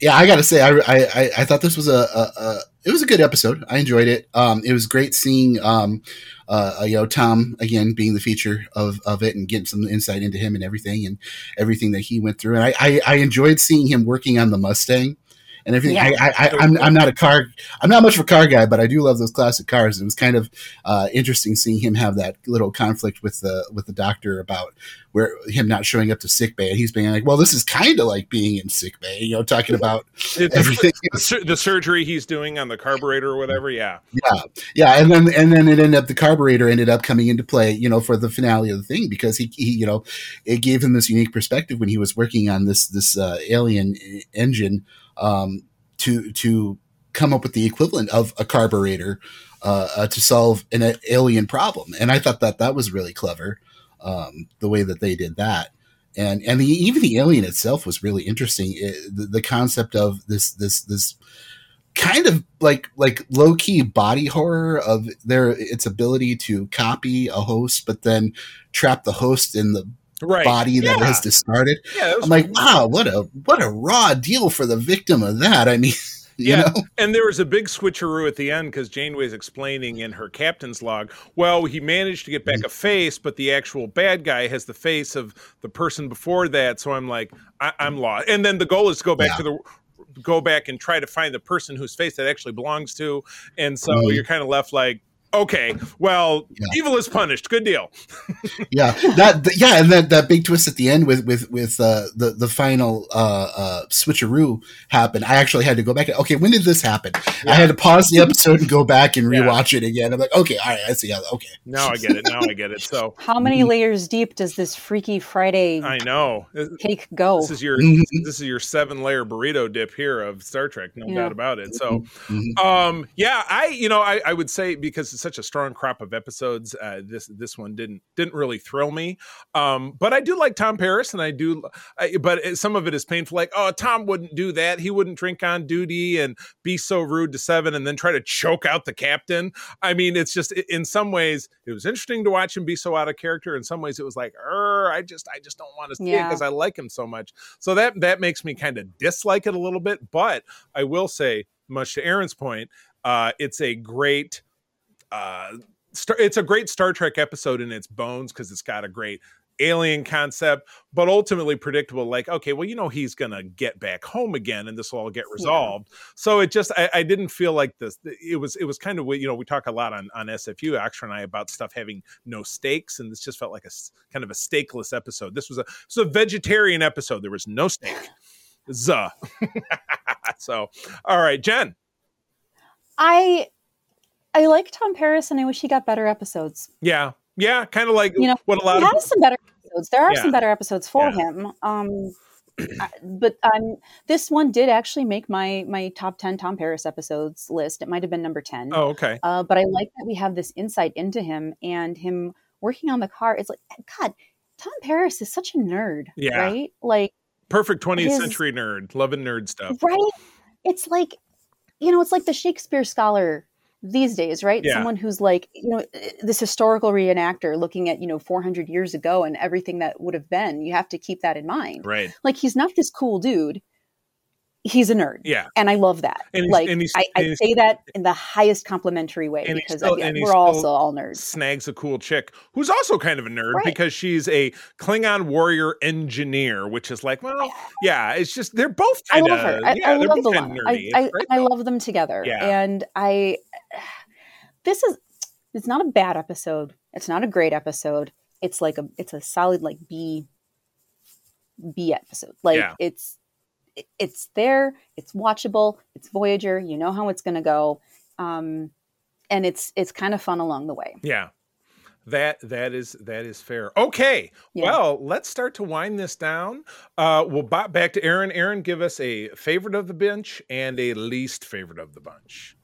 Yeah, I gotta say, I I, I thought this was a, a, a, it was a good episode. I enjoyed it. Um, it was great seeing um, uh, you know Tom again being the feature of of it and getting some insight into him and everything and everything that he went through. And I I, I enjoyed seeing him working on the Mustang and everything. Yeah. I, I, I, am I'm, I'm not a car, I'm not much of a car guy, but I do love those classic cars. It was kind of uh, interesting seeing him have that little conflict with the with the doctor about where him not showing up to sick bay, and he's being like, "Well, this is kind of like being in sick bay," you know, talking about everything. The, the, surgery he's doing on the carburetor or whatever. Yeah, yeah, yeah, and then and then it ended up the carburetor ended up coming into play, you know, for the finale of the thing because he, he you know, it gave him this unique perspective when he was working on this this uh, alien engine um, to to come up with the equivalent of a carburetor uh, uh, to solve an alien problem. And I thought that that was really clever, um, the way that they did that. And and the, even the alien itself was really interesting. It, the, the concept of this this this kind of like like low key body horror of their its ability to copy a host, but then trap the host in the right. body that yeah. has discarded. Yeah, I'm like, wow, what a what a raw deal for the victim of that. I mean, yeah, know? and there was a big switcheroo at the end because Janeway's explaining in her captain's log. Well, he managed to get back mm-hmm. a face, but the actual bad guy has the face of the person before that. So I'm like, I- am lost. And then the goal is to go back yeah. to the go back and try to find the person whose face that actually belongs to. And so mm-hmm. you're kind of left like, okay, well, yeah. evil is punished. Good deal. yeah, that yeah, and that that big twist at the end with with with uh, the the final uh, uh, switcheroo happened. I actually had to go back. Okay, when did this happen? Yeah. I had to pause the episode and go back and rewatch yeah. it again. I'm like, okay, all right, I see how. Okay, now I get it. Now I get it. So, how many layers deep does this Freaky Friday? I know cake go. This is your mm-hmm. this is your seven layer burrito dip here of Star Trek. No doubt about it. So, mm-hmm. um, yeah, I you know I I would say because such a strong crop of episodes. Uh, this this one didn't didn't really thrill me, um, but I do like Tom Paris, and I do. I, but some of it is painful. Like, oh, Tom wouldn't do that. He wouldn't drink on duty and be so rude to Seven, and then try to choke out the captain. I mean, it's just in some ways it was interesting to watch him be so out of character. In some ways, it was like, I just I just don't want to see yeah. it because I like him so much. So that that makes me kind of dislike it a little bit. But I will say, much to Aaron's point, uh, it's a great uh, star- it's a great Star Trek episode in its bones because it's got a great alien concept, but ultimately predictable. Like, okay, well, you know, he's gonna get back home again, and this will all get resolved. Yeah. So it just, I, I, didn't feel like this. It was, it was kind of, you know, we talk a lot on on SFU, Axel and I, about stuff having no stakes, and this just felt like a kind of a stakeless episode. This was a, this was a vegetarian episode. There was no steak. Zuh. so, all right, Jen. I I like Tom Paris, and I wish he got better episodes. Yeah, yeah, kind of like you know what a lot he of has some better episodes. There are yeah. some better episodes for yeah. him. Um, but um, this one did actually make my my top ten Tom Paris episodes list. It might have been number ten. Oh, okay. Uh, but I like that we have this insight into him and him working on the car. It's like God, Tom Paris is such a nerd. Yeah. Right. Like perfect 20th his, century nerd, loving nerd stuff. Right. It's like you know, it's like the Shakespeare scholar these days, right? Yeah. Someone who's like, you know, this historical reenactor looking at, you know, 400 years ago and everything that would have been. You have to keep that in mind. Right. Like he's not this cool dude he's a nerd. Yeah. And I love that. And like and I, I say that in the highest complimentary way because still, again, we're also all nerds. Snags a cool chick who's also kind of a nerd right. because she's a Klingon warrior engineer, which is like, well, yeah, it's just they're both kind of I, yeah, I love the nerdy. I, I, I love them together. Yeah. And I this is it's not a bad episode. It's not a great episode. It's like a it's a solid like B B episode. Like yeah. it's it's there, it's watchable, it's Voyager, you know how it's going to go. Um, and it's it's kind of fun along the way. Yeah. That that is that is fair. Okay, yeah. well, let's start to wind this down. Uh, we'll back to Aaron. Aaron, give us a favorite of the bench and a least favorite of the bunch.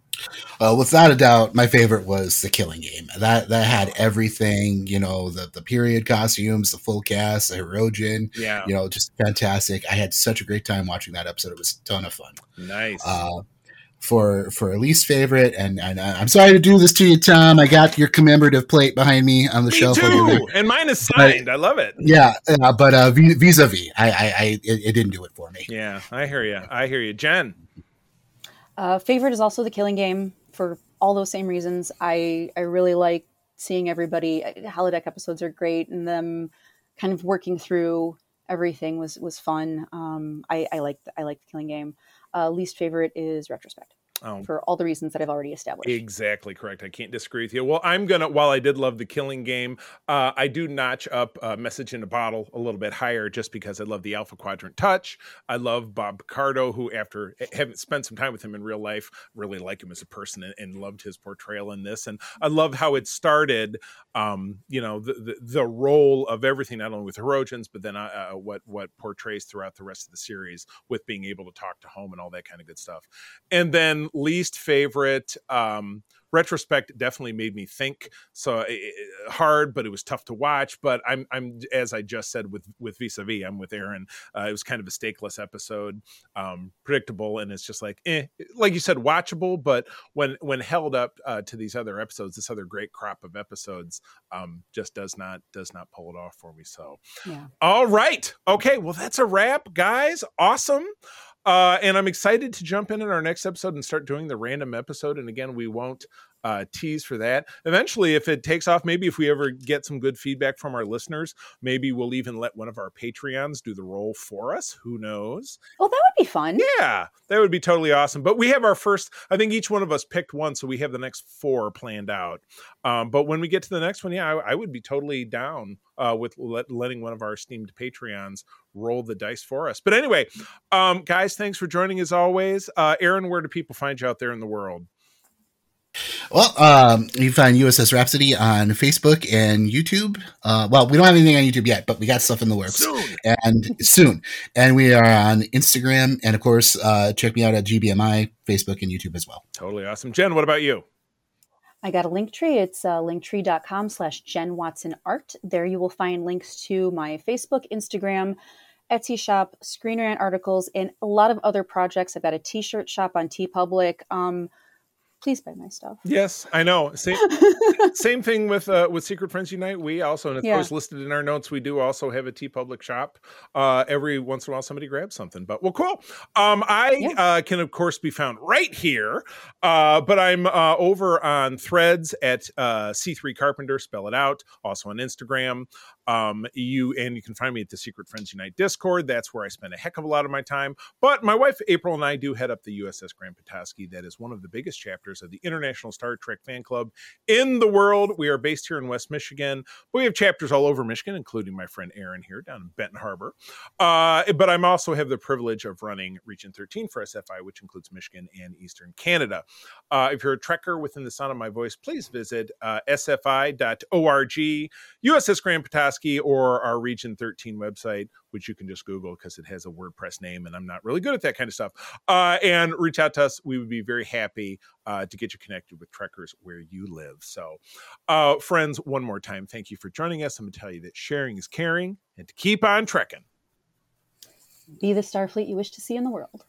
Uh, without a doubt, my favorite was the Killing Game. That that had everything, you know, the the period costumes, the full cast, the Hirogen, yeah, you know, just fantastic. I had such a great time watching that episode. It was a ton of fun. Nice. Uh, for for a least favorite, and, and I'm sorry to do this to you, Tom. I got your commemorative plate behind me on the Me shelf. over too, there. and mine is signed. I love it. Yeah, uh, but uh, vis a vis, I, I, I it, it didn't do it for me. Yeah, I hear you. I hear you, Jen. Uh, favorite is also the Killing Game for all those same reasons. I I really like seeing everybody. Holodeck episodes are great, and them kind of working through everything was was fun. Um, I I like I like the Killing Game. Uh, least favorite is Retrospect Oh, for all the reasons that I've already established. Exactly correct. I can't disagree with you. Well, I'm gonna. While I did love the killing game, uh, I do notch up uh, message in a bottle a little bit higher, just because I love the Alpha Quadrant touch. I love Bob Picardo, who after having spent some time with him in real life, really like him as a person and, and loved his portrayal in this. And I love how it started. Um, you know, the, the the role of everything, not only with Hirogens, but then uh, uh, what what portrays throughout the rest of the series with being able to talk to home and all that kind of good stuff. And then least favorite, um, retrospect definitely made me think. So eh, eh, hard, but it was tough to watch. But I'm, I'm as I just said with with vis a vis, I'm with Aaron. Uh, it was kind of a stakeless episode, um, predictable, and it's just like, eh, like you said, watchable. But when when held up uh, to these other episodes, this other great crop of episodes, um, just does not does not pull it off for me. So Yeah. all right. Okay. Well, that's a wrap, guys. Awesome. Uh, and I'm excited to jump in in our next episode and start doing the random episode. And again, we won't uh, tease for that. Eventually, if it takes off, maybe if we ever get some good feedback from our listeners, maybe we'll even let one of our Patreons do the role for us. Who knows? Oh, that would be fun. Yeah, that would be totally awesome. But we have our first, I think each one of us picked one, so we have the next four planned out. Um, but when we get to the next one, yeah, I, I would be totally down uh, with let, letting one of our esteemed Patreons roll the dice for us. But anyway, um, guys, thanks for joining as always. Uh, Aaron, where do people find you out there in the world? Well, um, you find USS Rhapsody on Facebook and YouTube. Uh, well, we don't have anything on YouTube yet, but we got stuff in the works Soon. and soon. And we are on Instagram, and of course, uh, check me out at GBMI, Facebook, and YouTube as well. Totally awesome. Jen, what about you? I got a link tree. It's uh, linktree.com slash Jen Watson Art. There you will find links to my Facebook, Instagram, Etsy shop, Screen Rant articles, and a lot of other projects. I've got a t-shirt shop on TeePublic. Um, please buy my stuff. Yes, I know. Same, same thing with uh, with Secret Friends Unite. We also, and it's Yeah. listed in our notes. We do also have a TeePublic shop. Uh, every once in a while, somebody grabs something. But well, cool. Um, I Yeah. uh, can of course be found right here, uh, but I'm uh, over on Threads at uh, C3 Carpenter. Spell it out. Also on Instagram. Um, you and you can find me at the Secret Friends Unite Discord. That's where I spend a heck of a lot of my time. But my wife April and I do head up the USS Grand Petoskey. That is one of the biggest chapters of the International Star Trek fan club in the world. We are based here in West Michigan, but we have chapters all over Michigan, including my friend Aaron here down in Benton Harbor. Uh, but I'm also have the privilege of running Region 13 for SFI, which includes Michigan and Eastern Canada. Uh, if you're a trekker within the sound of my voice, please visit uh, sfi.org, USS Grand Petoskey, or our Region 13 website, which you can just Google because it has a WordPress name, and I'm not really good at that kind of stuff. Uh, and reach out to us. We would be very happy uh, to get you connected with trekkers where you live. So, uh, friends, one more time, thank you for joining us. I'm going to tell you that sharing is caring and to keep on trekking. Be the Starfleet you wish to see in the world.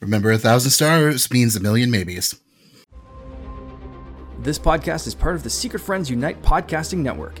Remember, a thousand stars means a million maybes. This podcast is part of the Secret Friends Unite podcasting network.